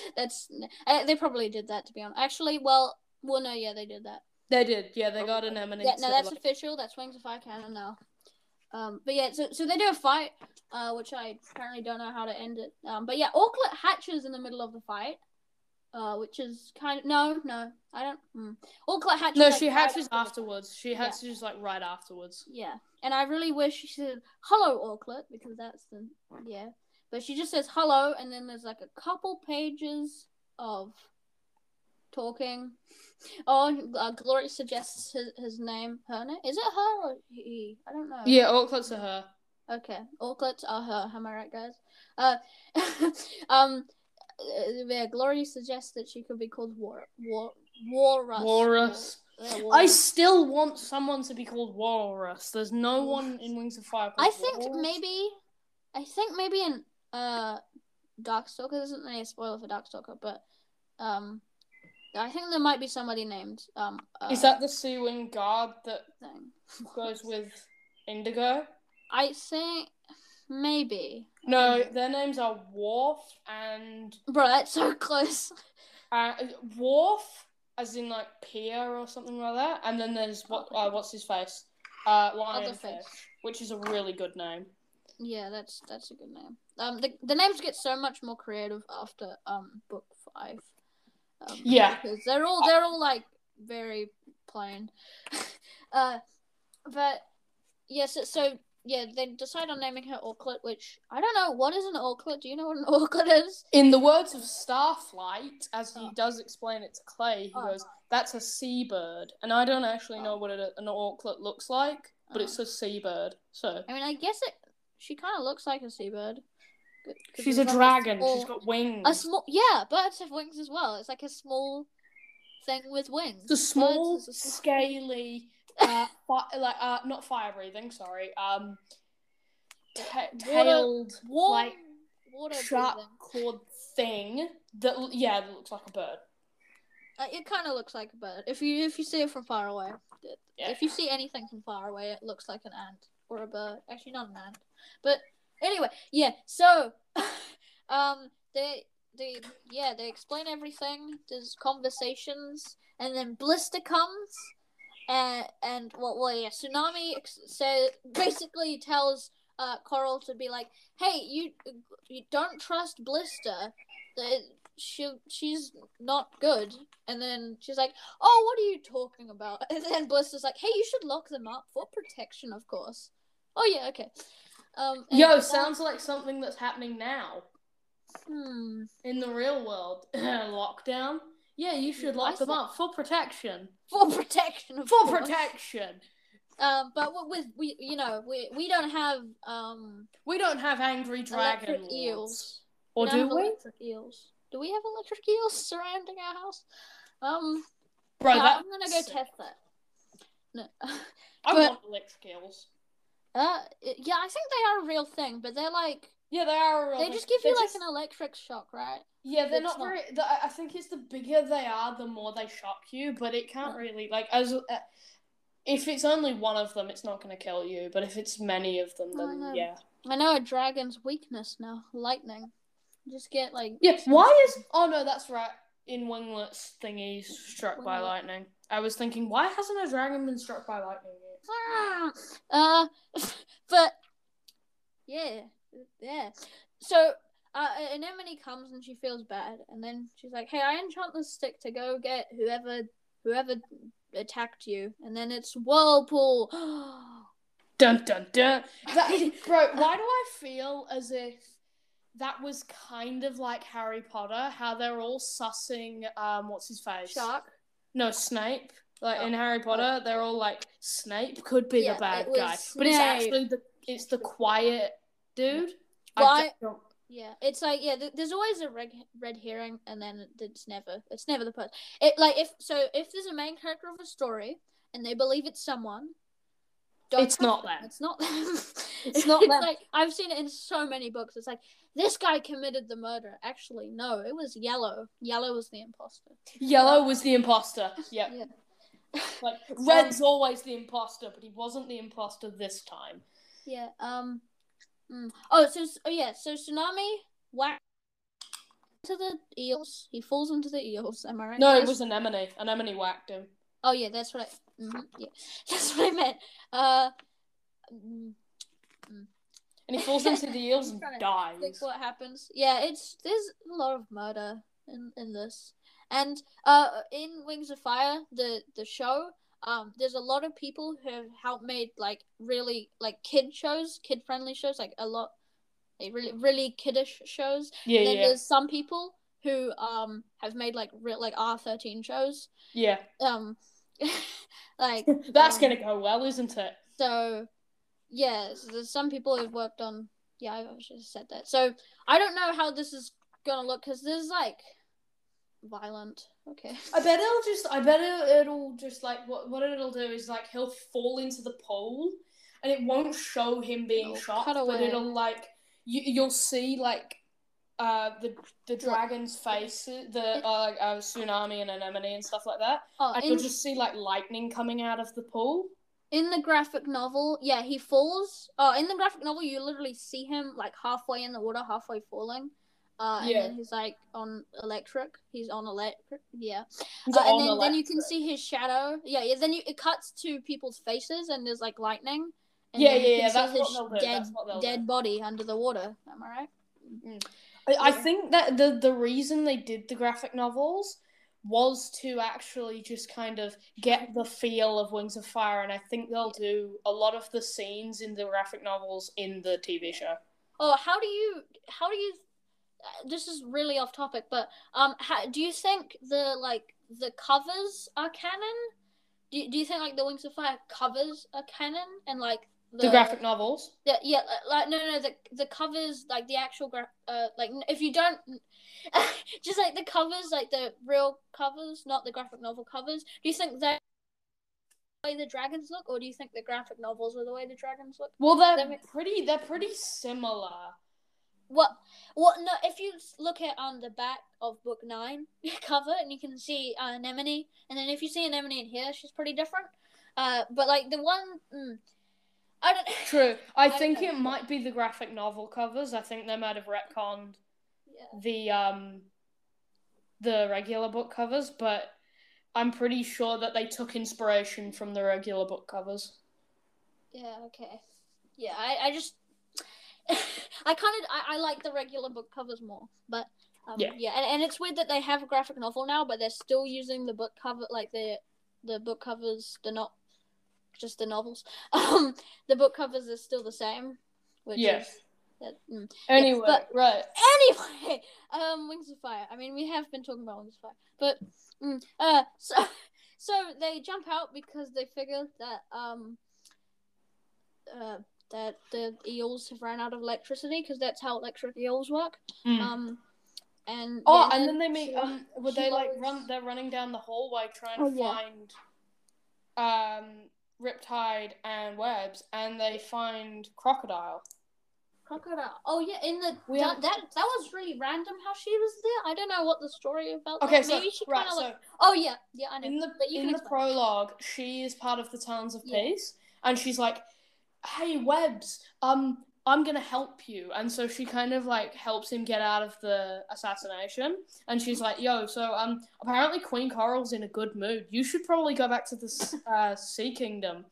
Speaker 1: that's uh, they probably did that to be honest. Actually, well, well, no, yeah, they did that.
Speaker 2: They did. Yeah, they got an animus.
Speaker 1: Yeah, no, that's official. That's Wings of Fire canon now. Um, but yeah, so so they do a fight, uh, which I apparently don't know how to end it. Um, but yeah, Auklet hatches in the middle of the fight, uh, which is kind of no, no, I don't. Mm. Auklet hatches.
Speaker 2: No,
Speaker 1: like,
Speaker 2: she hatches
Speaker 1: the-
Speaker 2: afterwards. She hatches like right afterwards.
Speaker 1: Yeah, and I really wish she said hello, Auklet, because that's the yeah. But she just says hello, and then there's like a couple pages of talking. Oh, uh, Glory suggests his, his name. Her name is it her or he? I don't know.
Speaker 2: Yeah, Auklet's a her.
Speaker 1: Okay, Auklets are her. Am I right, guys? Uh, um, uh, yeah. Glory suggests that she could be called War War Walrus.
Speaker 2: Walrus.
Speaker 1: War- yeah,
Speaker 2: I still want someone to be called Walrus. There's no one in Wings of Fire.
Speaker 1: I think
Speaker 2: Walrus.
Speaker 1: maybe, I think maybe in uh, Darkstalker. This isn't really a spoiler for Darkstalker, but um, I think there might be somebody named um. Uh,
Speaker 2: Is that the Sea Wing guard that
Speaker 1: thing?
Speaker 2: goes with Indigo?
Speaker 1: I think maybe.
Speaker 2: No, their names are Wharf and
Speaker 1: Bro, that's so close.
Speaker 2: uh, Wharf, as in like Pier or something like that. And then there's what? Uh, what's his face? Uh, Lionfish,
Speaker 1: Fish.
Speaker 2: which is a really good name.
Speaker 1: Yeah, that's that's a good name. Um, the the names get so much more creative after um book five. Um,
Speaker 2: Yeah.
Speaker 1: because they're all they're all like very plain. uh, but yes, so, so yeah, they decide on naming her Auklet, which I don't know what is an Auklet. Do you know what an Auklet is?
Speaker 2: In the words of Starflight, as he
Speaker 1: Oh.
Speaker 2: does explain it to Clay, he
Speaker 1: Oh.
Speaker 2: goes, "That's a seabird," and I don't actually know oh. what it, an auklet looks like, but
Speaker 1: Oh.
Speaker 2: it's a seabird. So
Speaker 1: I mean, I guess it. She kind of looks like a seabird.
Speaker 2: she's a dragon.
Speaker 1: small-
Speaker 2: She's got wings.
Speaker 1: A small, yeah, birds have wings as well. It's like a small thing with wings.
Speaker 2: A small,
Speaker 1: a small-
Speaker 2: scaly, uh, fi- like uh, not fire breathing. Sorry, um, ta- tailed,
Speaker 1: warm
Speaker 2: like
Speaker 1: water
Speaker 2: sharp
Speaker 1: breathing.
Speaker 2: clawed thing that yeah, that looks like a bird.
Speaker 1: Uh, it kind of looks like a bird if you if you see it from far away.
Speaker 2: Yeah.
Speaker 1: If you see anything from far away, it looks like an ant or a bird. Actually, not an ant. But anyway, yeah. So, um, they they yeah they explain everything. There's conversations, and then Blister comes, and and well, well yeah, Tsunami says basically tells uh Coral to be like, hey, you you don't trust Blister. That she she's not good. And then she's like, "Oh, what are you talking about?" And then Blister's like, "Hey, you should lock them up for protection, of course." Oh yeah, okay. Um,
Speaker 2: Yo, sounds like something that's happening now
Speaker 1: Hmm.
Speaker 2: in the real world. Lockdown. Yeah, you should lock them up for protection.
Speaker 1: For protection, of
Speaker 2: For
Speaker 1: course.
Speaker 2: protection.
Speaker 1: Um, but with, with we, you know, we we don't have um
Speaker 2: We don't have angry dragon
Speaker 1: eels.
Speaker 2: Or
Speaker 1: don't
Speaker 2: do we?
Speaker 1: Electric eels. Do we have electric eels surrounding our house? Um,
Speaker 2: Bro,
Speaker 1: no, I'm gonna go test that. No.
Speaker 2: I
Speaker 1: but-
Speaker 2: want electric eels.
Speaker 1: Uh, yeah, I think they are a real thing, but they're like
Speaker 2: Yeah, they are. a real
Speaker 1: they
Speaker 2: thing.
Speaker 1: just give
Speaker 2: They're
Speaker 1: you like an electric shock, right?
Speaker 2: Yeah, they're not
Speaker 1: not-
Speaker 2: very. The, I I think it's the bigger they are, the more they shock you. But it can't
Speaker 1: Yeah.
Speaker 2: really like as uh, if it's only one of them, it's not going to kill you. But if it's many of them, then
Speaker 1: know.
Speaker 2: yeah.
Speaker 1: I know a dragon's weakness now, lightning. Just get like
Speaker 2: Yeah. Why is? Oh no, that's right. In winglets thingies struck by lightning. I was thinking, why hasn't a dragon been struck by lightning yet?
Speaker 1: uh, but yeah, yeah. So uh, Anemone comes and she feels bad, and then she's like, "Hey, I enchant the stick to go get whoever whoever attacked you," and then it's Whirlpool.
Speaker 2: Dun dun dun. That, bro, why do I feel as if that was kind of like Harry Potter, how they're all sussing um what's his face?
Speaker 1: Shark.
Speaker 2: No, Snape. Like
Speaker 1: Oh.
Speaker 2: in Harry Potter, they're all like Snape could be
Speaker 1: Yeah,
Speaker 2: the bad guy, but it's actually the it's the quiet dude.
Speaker 1: Why- Yeah, it's like yeah. Th- there's always a red red herring, and then it's never it's never the person. It like if so if there's a main character of a story and they believe it's someone, don't
Speaker 2: It's not
Speaker 1: them. It's not them.
Speaker 2: It's not them.
Speaker 1: like I've seen it in so many books. It's like this guy committed the murder. Actually, no, it was Yellow. Yellow was the imposter.
Speaker 2: Yellow was the imposter. Yep.
Speaker 1: Yeah.
Speaker 2: Like Red's always the imposter, but he wasn't the imposter this time.
Speaker 1: Yeah. Um. Mm. Oh, so oh yeah. So tsunami whack into the eels. He falls into the eels. Am I right?
Speaker 2: No, it was Anemone. Anemone whacked him.
Speaker 1: Oh yeah, that's what I. mhm, yeah, that's what I meant. Uh, mm,
Speaker 2: And he falls into the eels and dies.
Speaker 1: think what happens. Yeah, it's there's a lot of murder in in this. And uh, in Wings of Fire, the the show, um, there's a lot of people who have helped made like really like kid shows, kid friendly shows, like a lot, like really really kiddish shows.
Speaker 2: Yeah,
Speaker 1: and then
Speaker 2: yeah,
Speaker 1: there's some people who um have made like real like R thirteen shows.
Speaker 2: yeah.
Speaker 1: Um, like
Speaker 2: That's
Speaker 1: um,
Speaker 2: gonna go well, isn't it?
Speaker 1: so, yeah, so there's some people who've worked on. Yeah, I should have said that. So I don't know how this is gonna look because there's like violent. Okay.
Speaker 2: I bet it'll just. I bet it, it'll just like what what it'll do is like he'll fall into the pool, and it won't show him being
Speaker 1: It'll
Speaker 2: shot, but it'll like you you'll see like uh the the dragon's face, the uh, like uh, tsunami and anemone and stuff like that,
Speaker 1: Oh,
Speaker 2: and
Speaker 1: in,
Speaker 2: you'll just see like lightning coming out of the pool.
Speaker 1: in the graphic novel, yeah, he falls. Oh, in the graphic novel, you literally see him like halfway in the water, halfway falling. Uh, and
Speaker 2: Yeah.
Speaker 1: then he's like on electric. He's on electric. Yeah. Uh, and then, then you can see his shadow. Yeah, yeah. Then you, it cuts to people's faces, and there's like lightning. And
Speaker 2: Yeah, yeah, yeah, that's
Speaker 1: his
Speaker 2: what
Speaker 1: Dead,
Speaker 2: that's what they'll
Speaker 1: dead
Speaker 2: do.
Speaker 1: body under the water. Am I right?
Speaker 2: I, I think that the the reason they did the graphic novels was to actually just kind of get the feel of Wings of Fire, and I think they'll do a lot of the scenes in the graphic novels in the TV show.
Speaker 1: Oh, how do you? How do you? This is really off topic, but um, how, do you think the like the covers are canon? Do you, do you think like the Wings of Fire covers are canon and like
Speaker 2: The, graphic novels.
Speaker 1: The, yeah, li- like no, no, the the covers, like the actual gra- uh, like if you don't, just like the covers, like the real covers, not the graphic novel covers. Do you think that the way the dragons look, or do you think the graphic novels are the way the dragons look?
Speaker 2: Well, they're
Speaker 1: me-
Speaker 2: pretty. They're pretty similar.
Speaker 1: What? What? No, if you look at on the back of book nine cover, and you can see uh, anemone, and then if you see anemone in here, she's pretty different. Uh, but like the one, mm, I don't.
Speaker 2: True. I
Speaker 1: I
Speaker 2: think it might be the graphic novel covers. I think they might have retconned
Speaker 1: Yeah.
Speaker 2: the um the regular book covers, but I'm pretty sure that they took inspiration from the regular book covers.
Speaker 1: Yeah, okay. Yeah, I, I just I kind of I, I like the regular book covers more, but um,
Speaker 2: Yeah.
Speaker 1: yeah, and, and it's weird that they have a graphic novel now, but they're still using the book cover like the the book covers, the not just the novels. Um, the book covers are still the same, which
Speaker 2: Yeah.
Speaker 1: is that, mm.
Speaker 2: Anyway,
Speaker 1: but-
Speaker 2: right.
Speaker 1: anyway. Um, Wings of Fire. I mean, we have been talking about Wings of Fire, but mm, uh, so so they jump out because they figure that um uh that the eels have ran out of electricity because that's how electric eels work.
Speaker 2: Mm.
Speaker 1: Um, and
Speaker 2: oh, and then they make um. Would they like run? They're running down the hallway trying
Speaker 1: Oh,
Speaker 2: to
Speaker 1: yeah.
Speaker 2: find um Riptide and Webs, and they find Crocodile.
Speaker 1: crocodile. Oh yeah, in the
Speaker 2: We
Speaker 1: that,
Speaker 2: have-
Speaker 1: that that was really random how she was there. I don't know what the story about.
Speaker 2: Okay,
Speaker 1: that.
Speaker 2: so
Speaker 1: maybe she
Speaker 2: right,
Speaker 1: kind of
Speaker 2: so
Speaker 1: like. Oh yeah, yeah, I know.
Speaker 2: in the in the prologue, she is part of the Talons of
Speaker 1: Yeah.
Speaker 2: Peace, and she's like, "Hey, Webs, um, I'm gonna help you." And so she kind of like helps him get out of the assassination, and she's like, "Yo, so um, apparently Queen Coral's in a good mood. You should probably go back to the uh, Sea Kingdom."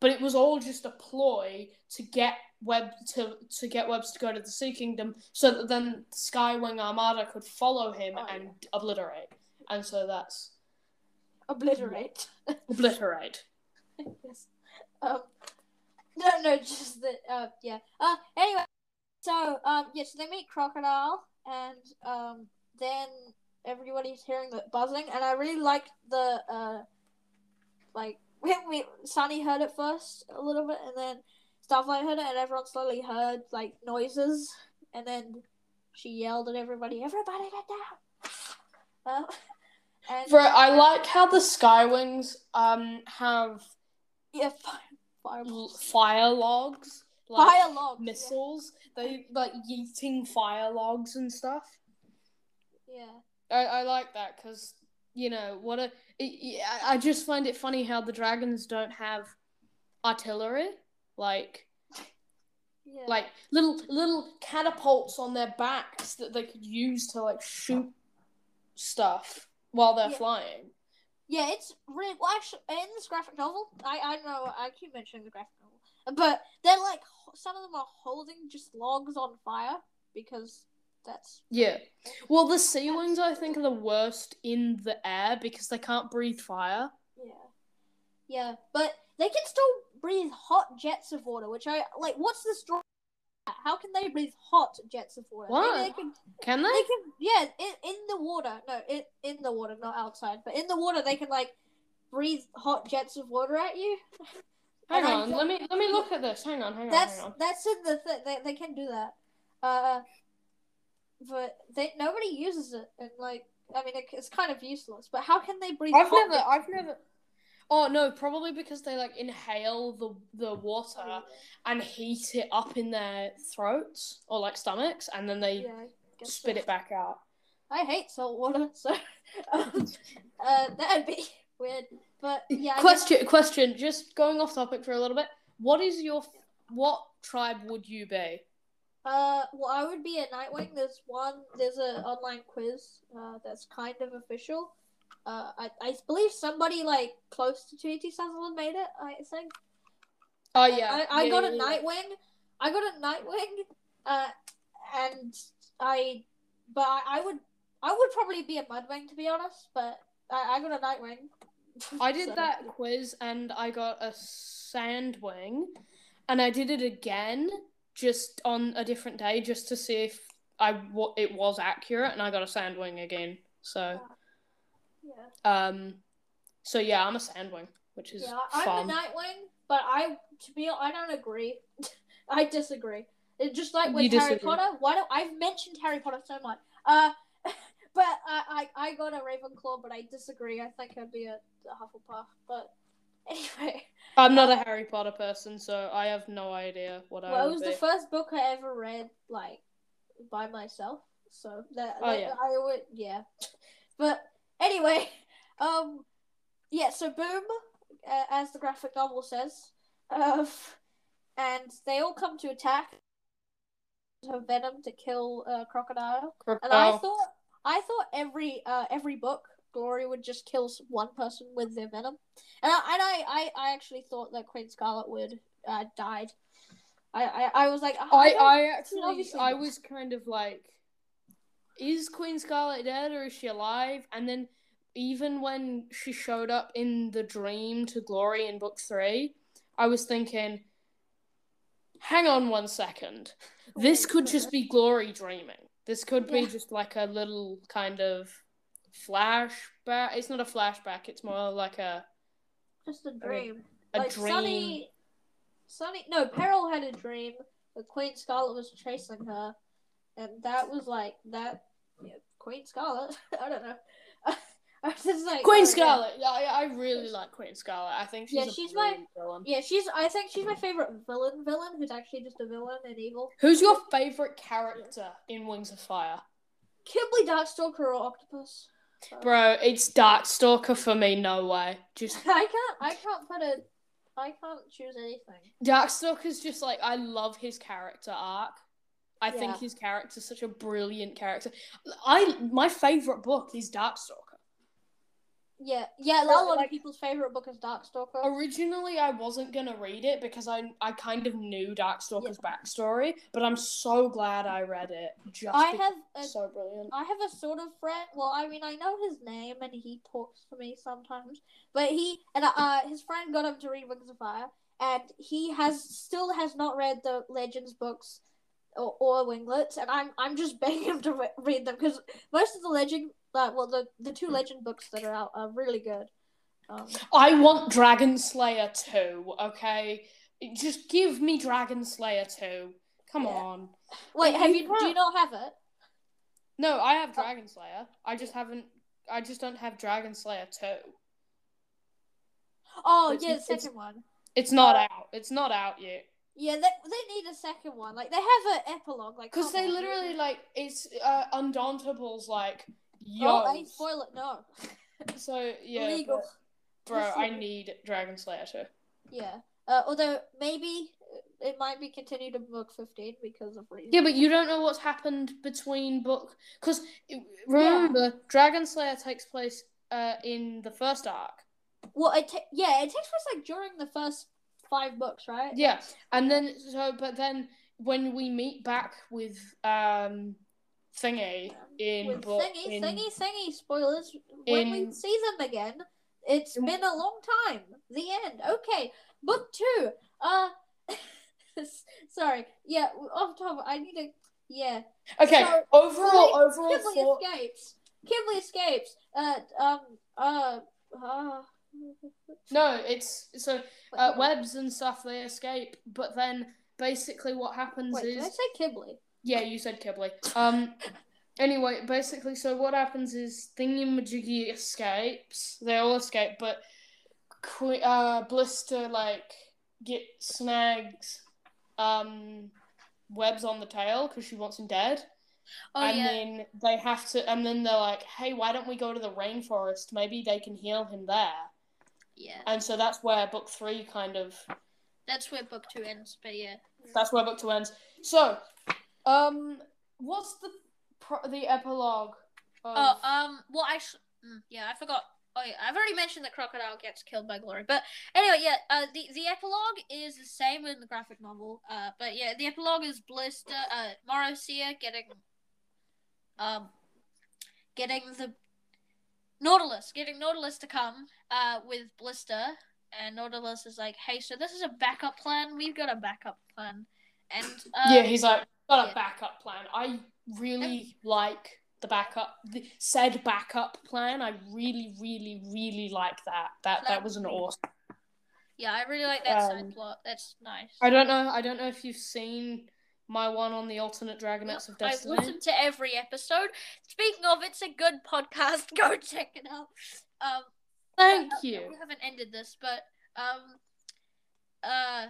Speaker 2: But it was all just a ploy to get Web to to get Webs to go to the Sea Kingdom, so that then Skywing Armada could follow him
Speaker 1: Oh,
Speaker 2: and obliterate. And so that's
Speaker 1: Obliterate.
Speaker 2: obliterate.
Speaker 1: yes. Um, no, no, just the uh, yeah. Uh, anyway, so um, yeah, so they meet crocodile, and um, then everybody's hearing the buzzing, and I really liked the uh, like we, we Sunny heard it first a little bit, and then Starflight heard it, and everyone slowly heard like noises, and then she yelled at everybody, "Everybody get down!" Um, and
Speaker 2: For I like how the Skywings um have
Speaker 1: yeah, fire, fire,
Speaker 2: l- fire logs, like
Speaker 1: fire logs, yeah.
Speaker 2: missiles. They like yeeting fire logs and stuff.
Speaker 1: yeah.
Speaker 2: I, I like that because you know what a it, yeah, I I just find it funny how the dragons don't have artillery like
Speaker 1: Yeah.
Speaker 2: like little little catapults on their backs that they could use to like shoot stuff while they're
Speaker 1: Yeah.
Speaker 2: flying.
Speaker 1: Yeah, it's really well. Actually, in this graphic novel, I I know I keep mentioning the graphic novel, but they're like some of them are holding just logs on fire because That's
Speaker 2: Yeah. Well, the sea wings I think are the worst in the air because they can't breathe fire.
Speaker 1: yeah, yeah. But they can still breathe hot jets of water, which I like. What's the story? How can they breathe hot jets of water?
Speaker 2: What?
Speaker 1: Maybe they can.
Speaker 2: Can they?
Speaker 1: They can. Yeah, in, in the water. No, in in the water, not outside. But in the water, they can like breathe hot jets of water at you.
Speaker 2: Hang
Speaker 1: And
Speaker 2: on, let me let me look at this. Hang on, hang on,
Speaker 1: That's
Speaker 2: hang on.
Speaker 1: that's in the thing. they they can do that. Uh, but they nobody uses it, and like I mean, it, it's kind of useless. But how can they breathe?
Speaker 2: I've
Speaker 1: hot
Speaker 2: never, I've never. Oh no, probably because they like inhale the the water
Speaker 1: jets?
Speaker 2: and heat it up in their throats or like stomachs, and then they
Speaker 1: Yeah,
Speaker 2: spit
Speaker 1: so.
Speaker 2: it back out.
Speaker 1: I hate salt water, so um, uh, that'd be weird. But yeah, I guess-
Speaker 2: question, question. Just going off topic for a little bit. What is your what tribe would you be?
Speaker 1: Uh, well, I would be a Nightwing. There's one. There's an online quiz. Uh, that's kind of official. Uh, I, I believe somebody like close to Tui T. Sutherland made it. I think.
Speaker 2: Oh
Speaker 1: And
Speaker 2: yeah,
Speaker 1: I, I
Speaker 2: yeah,
Speaker 1: got
Speaker 2: yeah,
Speaker 1: a
Speaker 2: yeah.
Speaker 1: Nightwing. I got a Nightwing. Uh, and I, but I, I would, I would probably be a Mudwing to be honest. But I, I got a Nightwing.
Speaker 2: I did
Speaker 1: So-
Speaker 2: that quiz and I got a sandwing, and I did it again just on a different day just to see if I what it was accurate, and I got a sandwing again. So
Speaker 1: Yeah.
Speaker 2: um, so yeah, I'm a sandwing, which is
Speaker 1: Yeah, I'm
Speaker 2: fun.
Speaker 1: a Nightwing, but I to be I don't agree. I disagree. It's just like with
Speaker 2: You
Speaker 1: Harry
Speaker 2: disagree.
Speaker 1: Potter. Why don't I've mentioned Harry Potter so much? Uh, but I, I I got a Ravenclaw, but I disagree. I think I'd be a, a Hufflepuff. But anyway,
Speaker 2: I'm not a Harry Potter person, so I have no idea what I
Speaker 1: well, it was
Speaker 2: be.
Speaker 1: the first book I ever read like by myself. So that,
Speaker 2: Oh,
Speaker 1: that-
Speaker 2: yeah.
Speaker 1: I would yeah. But anyway, um, yeah. So boom, uh, as the graphic novel says, uh, and they all come to attack. Her venom to kill uh, crocodile, and I thought I thought every uh, every book Glory would just kill one person with their venom, and I and I, I, I actually thought that Queen Scarlet would uh, died. I, I, I was like
Speaker 2: I,
Speaker 1: don't-
Speaker 2: I actually, I was kind of like, is Queen Scarlet dead or is she alive? And then even when she showed up in the dream to Glory in book three, I was thinking, hang on one second. Oh, this could just be Glory dreaming. This could be
Speaker 1: Yeah.
Speaker 2: just like a little kind of flashback. It's not a flashback. It's more like a
Speaker 1: just a dream.
Speaker 2: a
Speaker 1: like
Speaker 2: dream.
Speaker 1: Sunny, Sunny. No, Peril had a dream. The Queen Scarlet was chasing her, and that was like that. Yeah, Queen Scarlet. I don't know. I was just like
Speaker 2: Queen
Speaker 1: oh.
Speaker 2: Scarlet. Yeah, I, I really like Queen Scarlet. I think she's
Speaker 1: Yeah, she's my-
Speaker 2: villain.
Speaker 1: Yeah, she's. I think she's my favorite villain. Villain who's actually just a villain and evil.
Speaker 2: Who's your favorite character in Wings of Fire?
Speaker 1: Kimberly Darkstalker or Octopus.
Speaker 2: Bro, it's Darkstalker for me, no way. Just
Speaker 1: I can't. I can't put a. I can't choose anything.
Speaker 2: Darkstalker's just like I love his character arc. I think
Speaker 1: Yeah.
Speaker 2: his character's such a brilliant character. I my favorite book is Darkstalker.
Speaker 1: Yeah, yeah. A
Speaker 2: Well,
Speaker 1: lot
Speaker 2: like-
Speaker 1: of people's favorite book is Darkstalker.
Speaker 2: Originally, I wasn't gonna read it because I I kind of knew Darkstalker's backstory, but I'm so glad I read it. Just
Speaker 1: I have a
Speaker 2: so brilliant.
Speaker 1: I have a sort of friend. Well, I mean, I know his name and he talks to me sometimes. But he and uh, his friend got him to read Wings of Fire, and he has still has not read the Legends books or, or Winglets, and I'm I'm just begging him to re- read them because most of the Legend, uh, well, the the two Legend books that are out are really good. Um,
Speaker 2: I want Dragon Slayer 2, okay? Just give me Dragon Slayer 2. Come
Speaker 1: Yeah.
Speaker 2: on.
Speaker 1: wait, have you? Do you not have it?
Speaker 2: No, I have Dragon Slayer. I just haven't I just don't have Dragon Slayer 2.
Speaker 1: Oh
Speaker 2: It's-
Speaker 1: yeah, the
Speaker 2: it's-
Speaker 1: second one.
Speaker 2: It's not
Speaker 1: Uh,
Speaker 2: out. It's not out yet.
Speaker 1: Yeah, they they need a second one. Like they have an epilogue. Like
Speaker 2: Cuz they
Speaker 1: on,
Speaker 2: literally like it's uh Undauntable like yo.
Speaker 1: Oh, hey, spoil it. No,
Speaker 2: so yeah.
Speaker 1: illegal.
Speaker 2: but- Bro, I need Dragon Slayer 2.
Speaker 1: Yeah. Uh, although maybe it might be continued in book fifteen because of reasons.
Speaker 2: Yeah, but you don't know what's happened between book because remember Dragon Slayer takes place uh, in the first arc.
Speaker 1: Well, it ta- yeah, it takes place like during the first five books, right?
Speaker 2: Yeah, and then so but then when we meet back with um thingy in
Speaker 3: With
Speaker 2: book
Speaker 3: thingy,
Speaker 2: in,
Speaker 3: thingy, thingy spoilers. When we see them again, it's
Speaker 2: In-
Speaker 3: been a long time. The end. Okay, book two. Uh, sorry. Yeah, off top. I need to. Yeah.
Speaker 2: Okay,
Speaker 3: So,
Speaker 2: overall, overall
Speaker 3: Kimberly
Speaker 2: thought.
Speaker 3: escapes. Kimberly escapes. Uh, um, uh, uh.
Speaker 2: No, it's so uh, webs and stuff they escape, but then basically what happens
Speaker 3: Wait,
Speaker 2: is
Speaker 3: did I say Kimberly?
Speaker 2: yeah, you said Kibley. Um, anyway, basically, so what happens is Thingy Majiggy escapes. They all escape, but uh, Blister like get snags um webs on the tail because she wants him dead.
Speaker 1: Oh
Speaker 2: and
Speaker 1: yeah.
Speaker 2: then they have to, and then they're like, "Hey, why don't we go to the rainforest? Maybe they can heal him there."
Speaker 1: Yeah.
Speaker 2: And so that's where book three kind of
Speaker 1: That's where book two ends. But yeah.
Speaker 2: that's where book two ends. So, um, what's the pro- the epilogue? Of...
Speaker 1: Oh, um. Well, actually, mm, yeah, I forgot. Oh yeah, I've already mentioned that Crocodile gets killed by Glory, but anyway, yeah. Uh, the the epilogue is the same in the graphic novel. Uh, but yeah, the epilogue is Blister, uh, Morosia getting, um, getting the Nautilus, getting Nautilus to come, uh, with Blister, and Nautilus is like, hey, so this is a backup plan. We've got a backup plan, and uh,
Speaker 2: yeah, he's like got a
Speaker 1: yeah.
Speaker 2: backup plan. I really like the backup, the said backup plan. I really, really, really like that. That that was an awesome.
Speaker 1: yeah, I really like that
Speaker 2: Um,
Speaker 1: side plot. That's nice.
Speaker 2: I don't know. I don't know if you've seen my one on the alternate Dragonets of Destiny.
Speaker 1: I've listened to every episode. Speaking of, it's a good podcast. Go check it out. Um,
Speaker 2: Thank
Speaker 1: uh,
Speaker 2: you.
Speaker 1: We haven't ended this, but um, uh,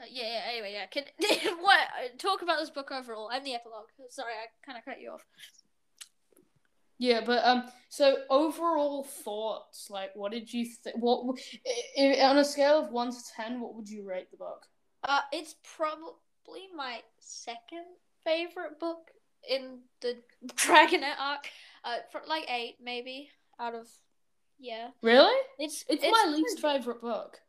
Speaker 1: uh, yeah, yeah. Anyway, yeah. Can what uh, talk about this book overall and the epilogue? Sorry, I kind of cut you off.
Speaker 2: Yeah, but um, so overall thoughts, like, what did you think? What i- i- on a scale of one to ten, what would you rate the book?
Speaker 1: Uh, it's probably my second favorite book in the Dragonet arc. Uh, for like eight maybe out of yeah.
Speaker 2: Really?
Speaker 1: It's
Speaker 2: It's, my least favorite book.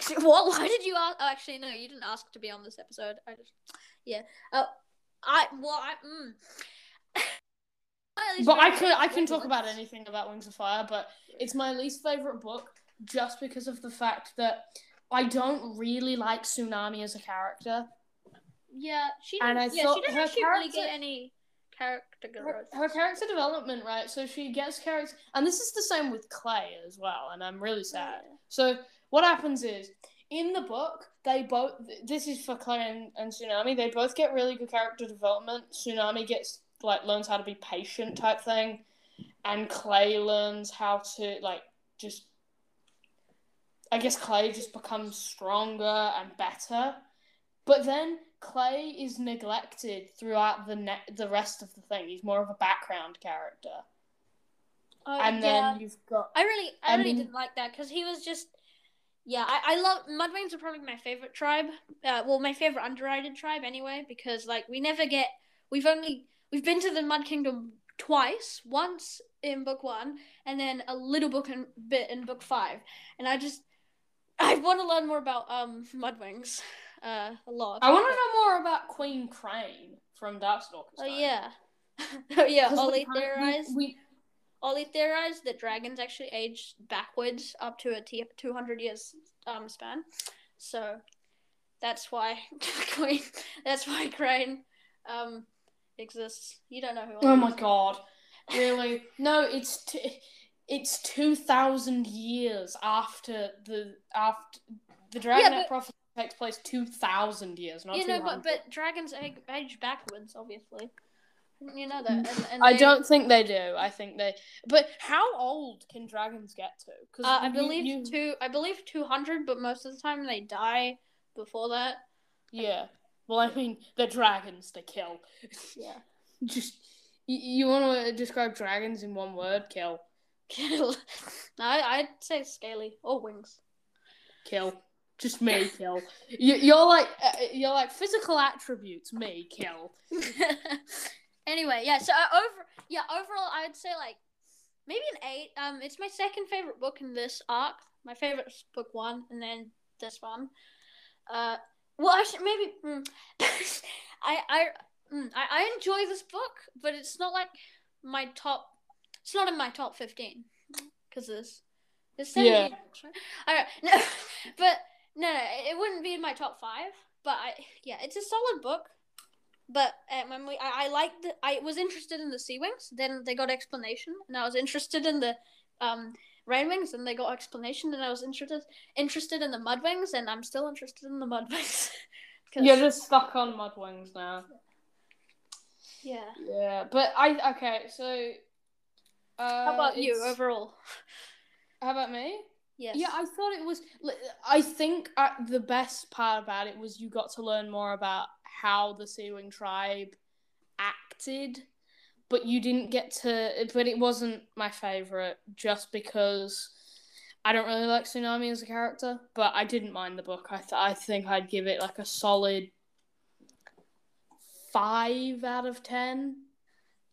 Speaker 1: What? Why did you ask? Oh, actually, no, you didn't ask to be on this episode. I just, yeah. Uh, I well, I. Mm.
Speaker 2: But I
Speaker 1: book
Speaker 2: I can talk about anything about Wings of Fire, but it's my least favorite book just because of the fact that I don't really like Tsunami as a character.
Speaker 1: Yeah, she.
Speaker 2: And I
Speaker 1: yeah,
Speaker 2: thought
Speaker 1: she didn't
Speaker 2: her
Speaker 1: actually really
Speaker 2: character-
Speaker 1: get any character
Speaker 2: Her,
Speaker 1: growth.
Speaker 2: her character development, right? So she gets character, and this is the same with Clay as well. And I'm really sad. So what happens is in the book they both. This is for Clay and, and Tsunami. They both get really good character development. Tsunami gets like learns how to be patient type thing, and Clay learns how to like just. I guess Clay just becomes stronger and better, but then Clay is neglected throughout the ne- the rest of the thing. He's more of a background character,
Speaker 1: Uh,
Speaker 2: and
Speaker 1: yeah.
Speaker 2: then you've got
Speaker 1: I really, I really didn't like that because he was just. Yeah, I, I love Mudwings are probably my favorite tribe. Uh, well, my favorite underrated tribe anyway, because like we never get. We've only we've been to the Mud Kingdom twice. Once in book one, and then a little book in bit in book five. And I just I want to learn more about um Mudwings. Uh, a lot.
Speaker 2: I want to know more about Queen Crane from Darkstalkers.
Speaker 1: Oh
Speaker 2: time.
Speaker 1: yeah. oh yeah. Ollie
Speaker 2: we
Speaker 1: theorized.
Speaker 2: We,
Speaker 1: Ollie theorized that dragons actually age backwards up to a t- 200 years um, span. So that's why Queen, that's why Crane um, exists. You don't know who.
Speaker 2: we, oh my god! Really? no, it's t- it's two thousand years after the after the Dragon
Speaker 1: but-
Speaker 2: prophecy takes place two thousand years, not
Speaker 1: You know,
Speaker 2: hundred.
Speaker 1: but but dragons age, age backwards, obviously. You know that. And, and
Speaker 2: I
Speaker 1: they-
Speaker 2: don't think they do. I think they. But how old can dragons get to? Because
Speaker 1: Uh, I believe two. I believe 200, but most of the time they die before that.
Speaker 2: Yeah. Well, I mean, they're dragons. They kill.
Speaker 1: Yeah.
Speaker 2: Just you, you want to describe dragons in one word? Kill.
Speaker 1: Kill. no, I, I'd say scaly or wings.
Speaker 2: Kill. Just me. Kill. You, you're like uh, you're like physical attributes. Me. Kill.
Speaker 1: anyway, yeah. So uh, over, yeah, overall, I'd say like maybe an eight. Um, it's my second favorite book in this arc. My favorite is book one, and then this one. Uh, well, actually, maybe mm, I, I, mm, I, I enjoy this book, but it's not like my top. It's not in my top fifteen because this. there's seventeen
Speaker 2: Yeah.
Speaker 1: books, right? All right, no, but no, no, it wouldn't be in my top five. But I, yeah, it's a solid book. But uh, when we, I, I liked, the, I was interested in the Sea Wings. Then they got explanation, and I was interested in the um Rain Wings, and they got explanation, and I was interested interested in the Mud Wings, and I'm still interested in the Mud Wings.
Speaker 2: You're just stuck on Mudwings now.
Speaker 1: yeah.
Speaker 2: Yeah, but I okay. So, uh,
Speaker 1: How about you overall?
Speaker 2: How about me?
Speaker 1: Yes.
Speaker 2: Yeah, I thought it was. I think uh, the best part about it was you got to learn more about how the Sea Wing tribe acted, but you didn't get to. But it wasn't my favorite just because I don't really like Tsunami as a character. But I didn't mind the book. I th- I think I'd give it like a solid five out of ten.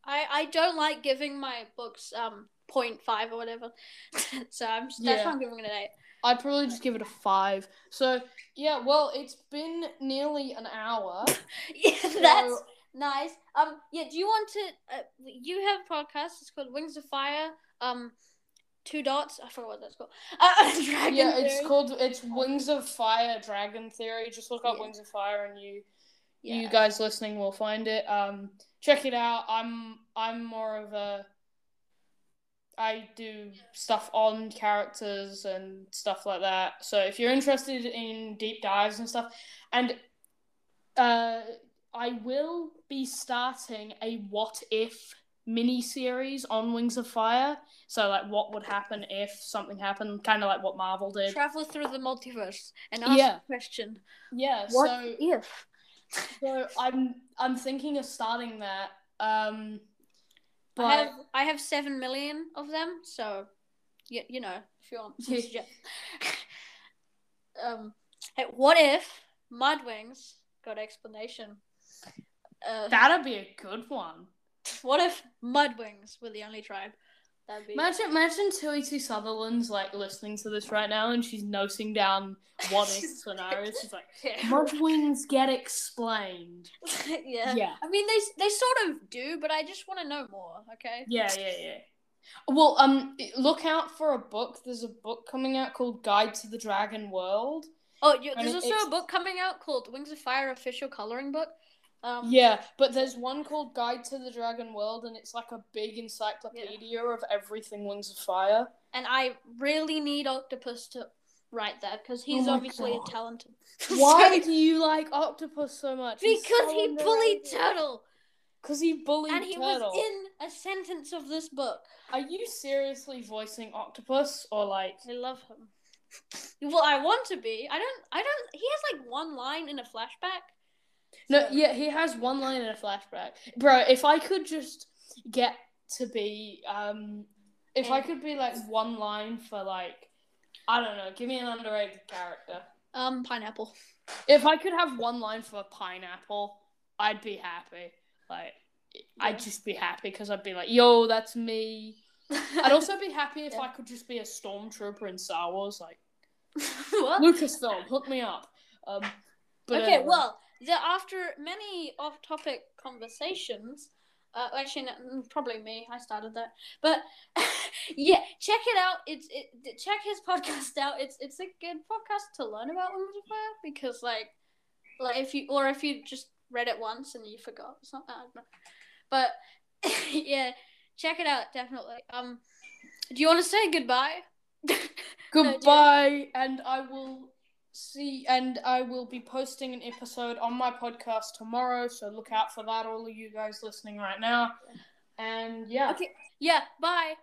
Speaker 1: I I don't like giving my books um 0.5 or whatever, so I'm that's
Speaker 2: Yeah.
Speaker 1: why I'm giving it an eight.
Speaker 2: I'd probably just give it a five. So yeah, well, it's been nearly an hour.
Speaker 1: Yeah,
Speaker 2: So-
Speaker 1: that's nice. Um, yeah. Do you want to? Uh, you have a podcast. It's called Wings of Fire. Um, two dots. I forgot what that's called. Uh, Dragon
Speaker 2: yeah, it's
Speaker 1: Theory.
Speaker 2: called it's Wings of Fire Dragon Theory. Just look up
Speaker 1: Yeah.
Speaker 2: Wings of Fire and you
Speaker 1: Yeah.
Speaker 2: you guys listening will find it. Um check it out. I'm I'm more of a I do stuff on characters and stuff like that. So if you're interested in deep dives and stuff and uh I will be starting a what if mini series on Wings of Fire. So like what would happen if something happened, kind of like what Marvel did.
Speaker 1: Travel through the multiverse and ask
Speaker 2: Yeah.
Speaker 1: a question.
Speaker 2: Yeah,
Speaker 1: What
Speaker 2: so
Speaker 1: if?
Speaker 2: So I'm I'm thinking of starting that. Um but
Speaker 1: I have I have seven million of them, so you, you know if you want. some
Speaker 2: Yeah.
Speaker 1: um, hey, what if Mudwings got explanation? Uh,
Speaker 2: that'd be a good one.
Speaker 1: what if Mudwings were the only tribe? Be
Speaker 2: Imagine imagine Tui T. Sutherland's like listening to this right now and she's noting down what if scenarios. She's like, Mudwings get explained.
Speaker 1: yeah.
Speaker 2: Yeah.
Speaker 1: I mean, they they sort of do, but I just want to know more. Okay.
Speaker 2: Yeah, yeah, yeah. Well, um, look out for a book. There's a book coming out called Guide to the Dragon World.
Speaker 1: Oh, you, there's also
Speaker 2: it's-
Speaker 1: a book coming out called Wings of Fire official coloring book. Um,
Speaker 2: Yeah, but there's one called Guide to the Dragon World, and it's like a big encyclopedia of everything Wings of Fire.
Speaker 1: and I really need Octopus to write that because he's
Speaker 2: Oh
Speaker 1: obviously
Speaker 2: God.
Speaker 1: a talented.
Speaker 2: Why do you like Octopus so much?
Speaker 1: Because
Speaker 2: so
Speaker 1: he bullied. Turtle,
Speaker 2: Because he bullied
Speaker 1: and he
Speaker 2: Turtle.
Speaker 1: was in a sentence of this book.
Speaker 2: Are you seriously voicing Octopus or like?
Speaker 1: I love him. Well, I want to be. I don't. I don't. He has like one line in a flashback.
Speaker 2: No, yeah, he has one line in a flashback, bro. If I could just get to be, um, if I could be like one line for like, I don't know, give me an underrated character.
Speaker 1: Um, pineapple.
Speaker 2: If I could have one line for a pineapple, I'd be happy. Like,
Speaker 1: Yeah.
Speaker 2: I'd just be happy because I'd be like, yo, that's me. I'd also be happy if
Speaker 1: Yeah.
Speaker 2: I could just be a stormtrooper in Star Wars, like
Speaker 1: what?
Speaker 2: Lucasfilm, hook me up. Um, but
Speaker 1: okay,
Speaker 2: anyway.
Speaker 1: well, the, after many off-topic conversations, uh, actually, no, mm, probably me. I started that, but yeah, check it out. It's it. Check his podcast out. It's it's a good podcast to learn about Fire because, like, like if you or if you just read it once and you forgot, it's not bad. But, yeah, check it out definitely. Um, do you want to say goodbye?
Speaker 2: Goodbye, and I will see, and I will be posting an episode on my podcast tomorrow. So look out for that, all of you guys listening right now. And yeah,
Speaker 1: Okay. Yeah. Bye.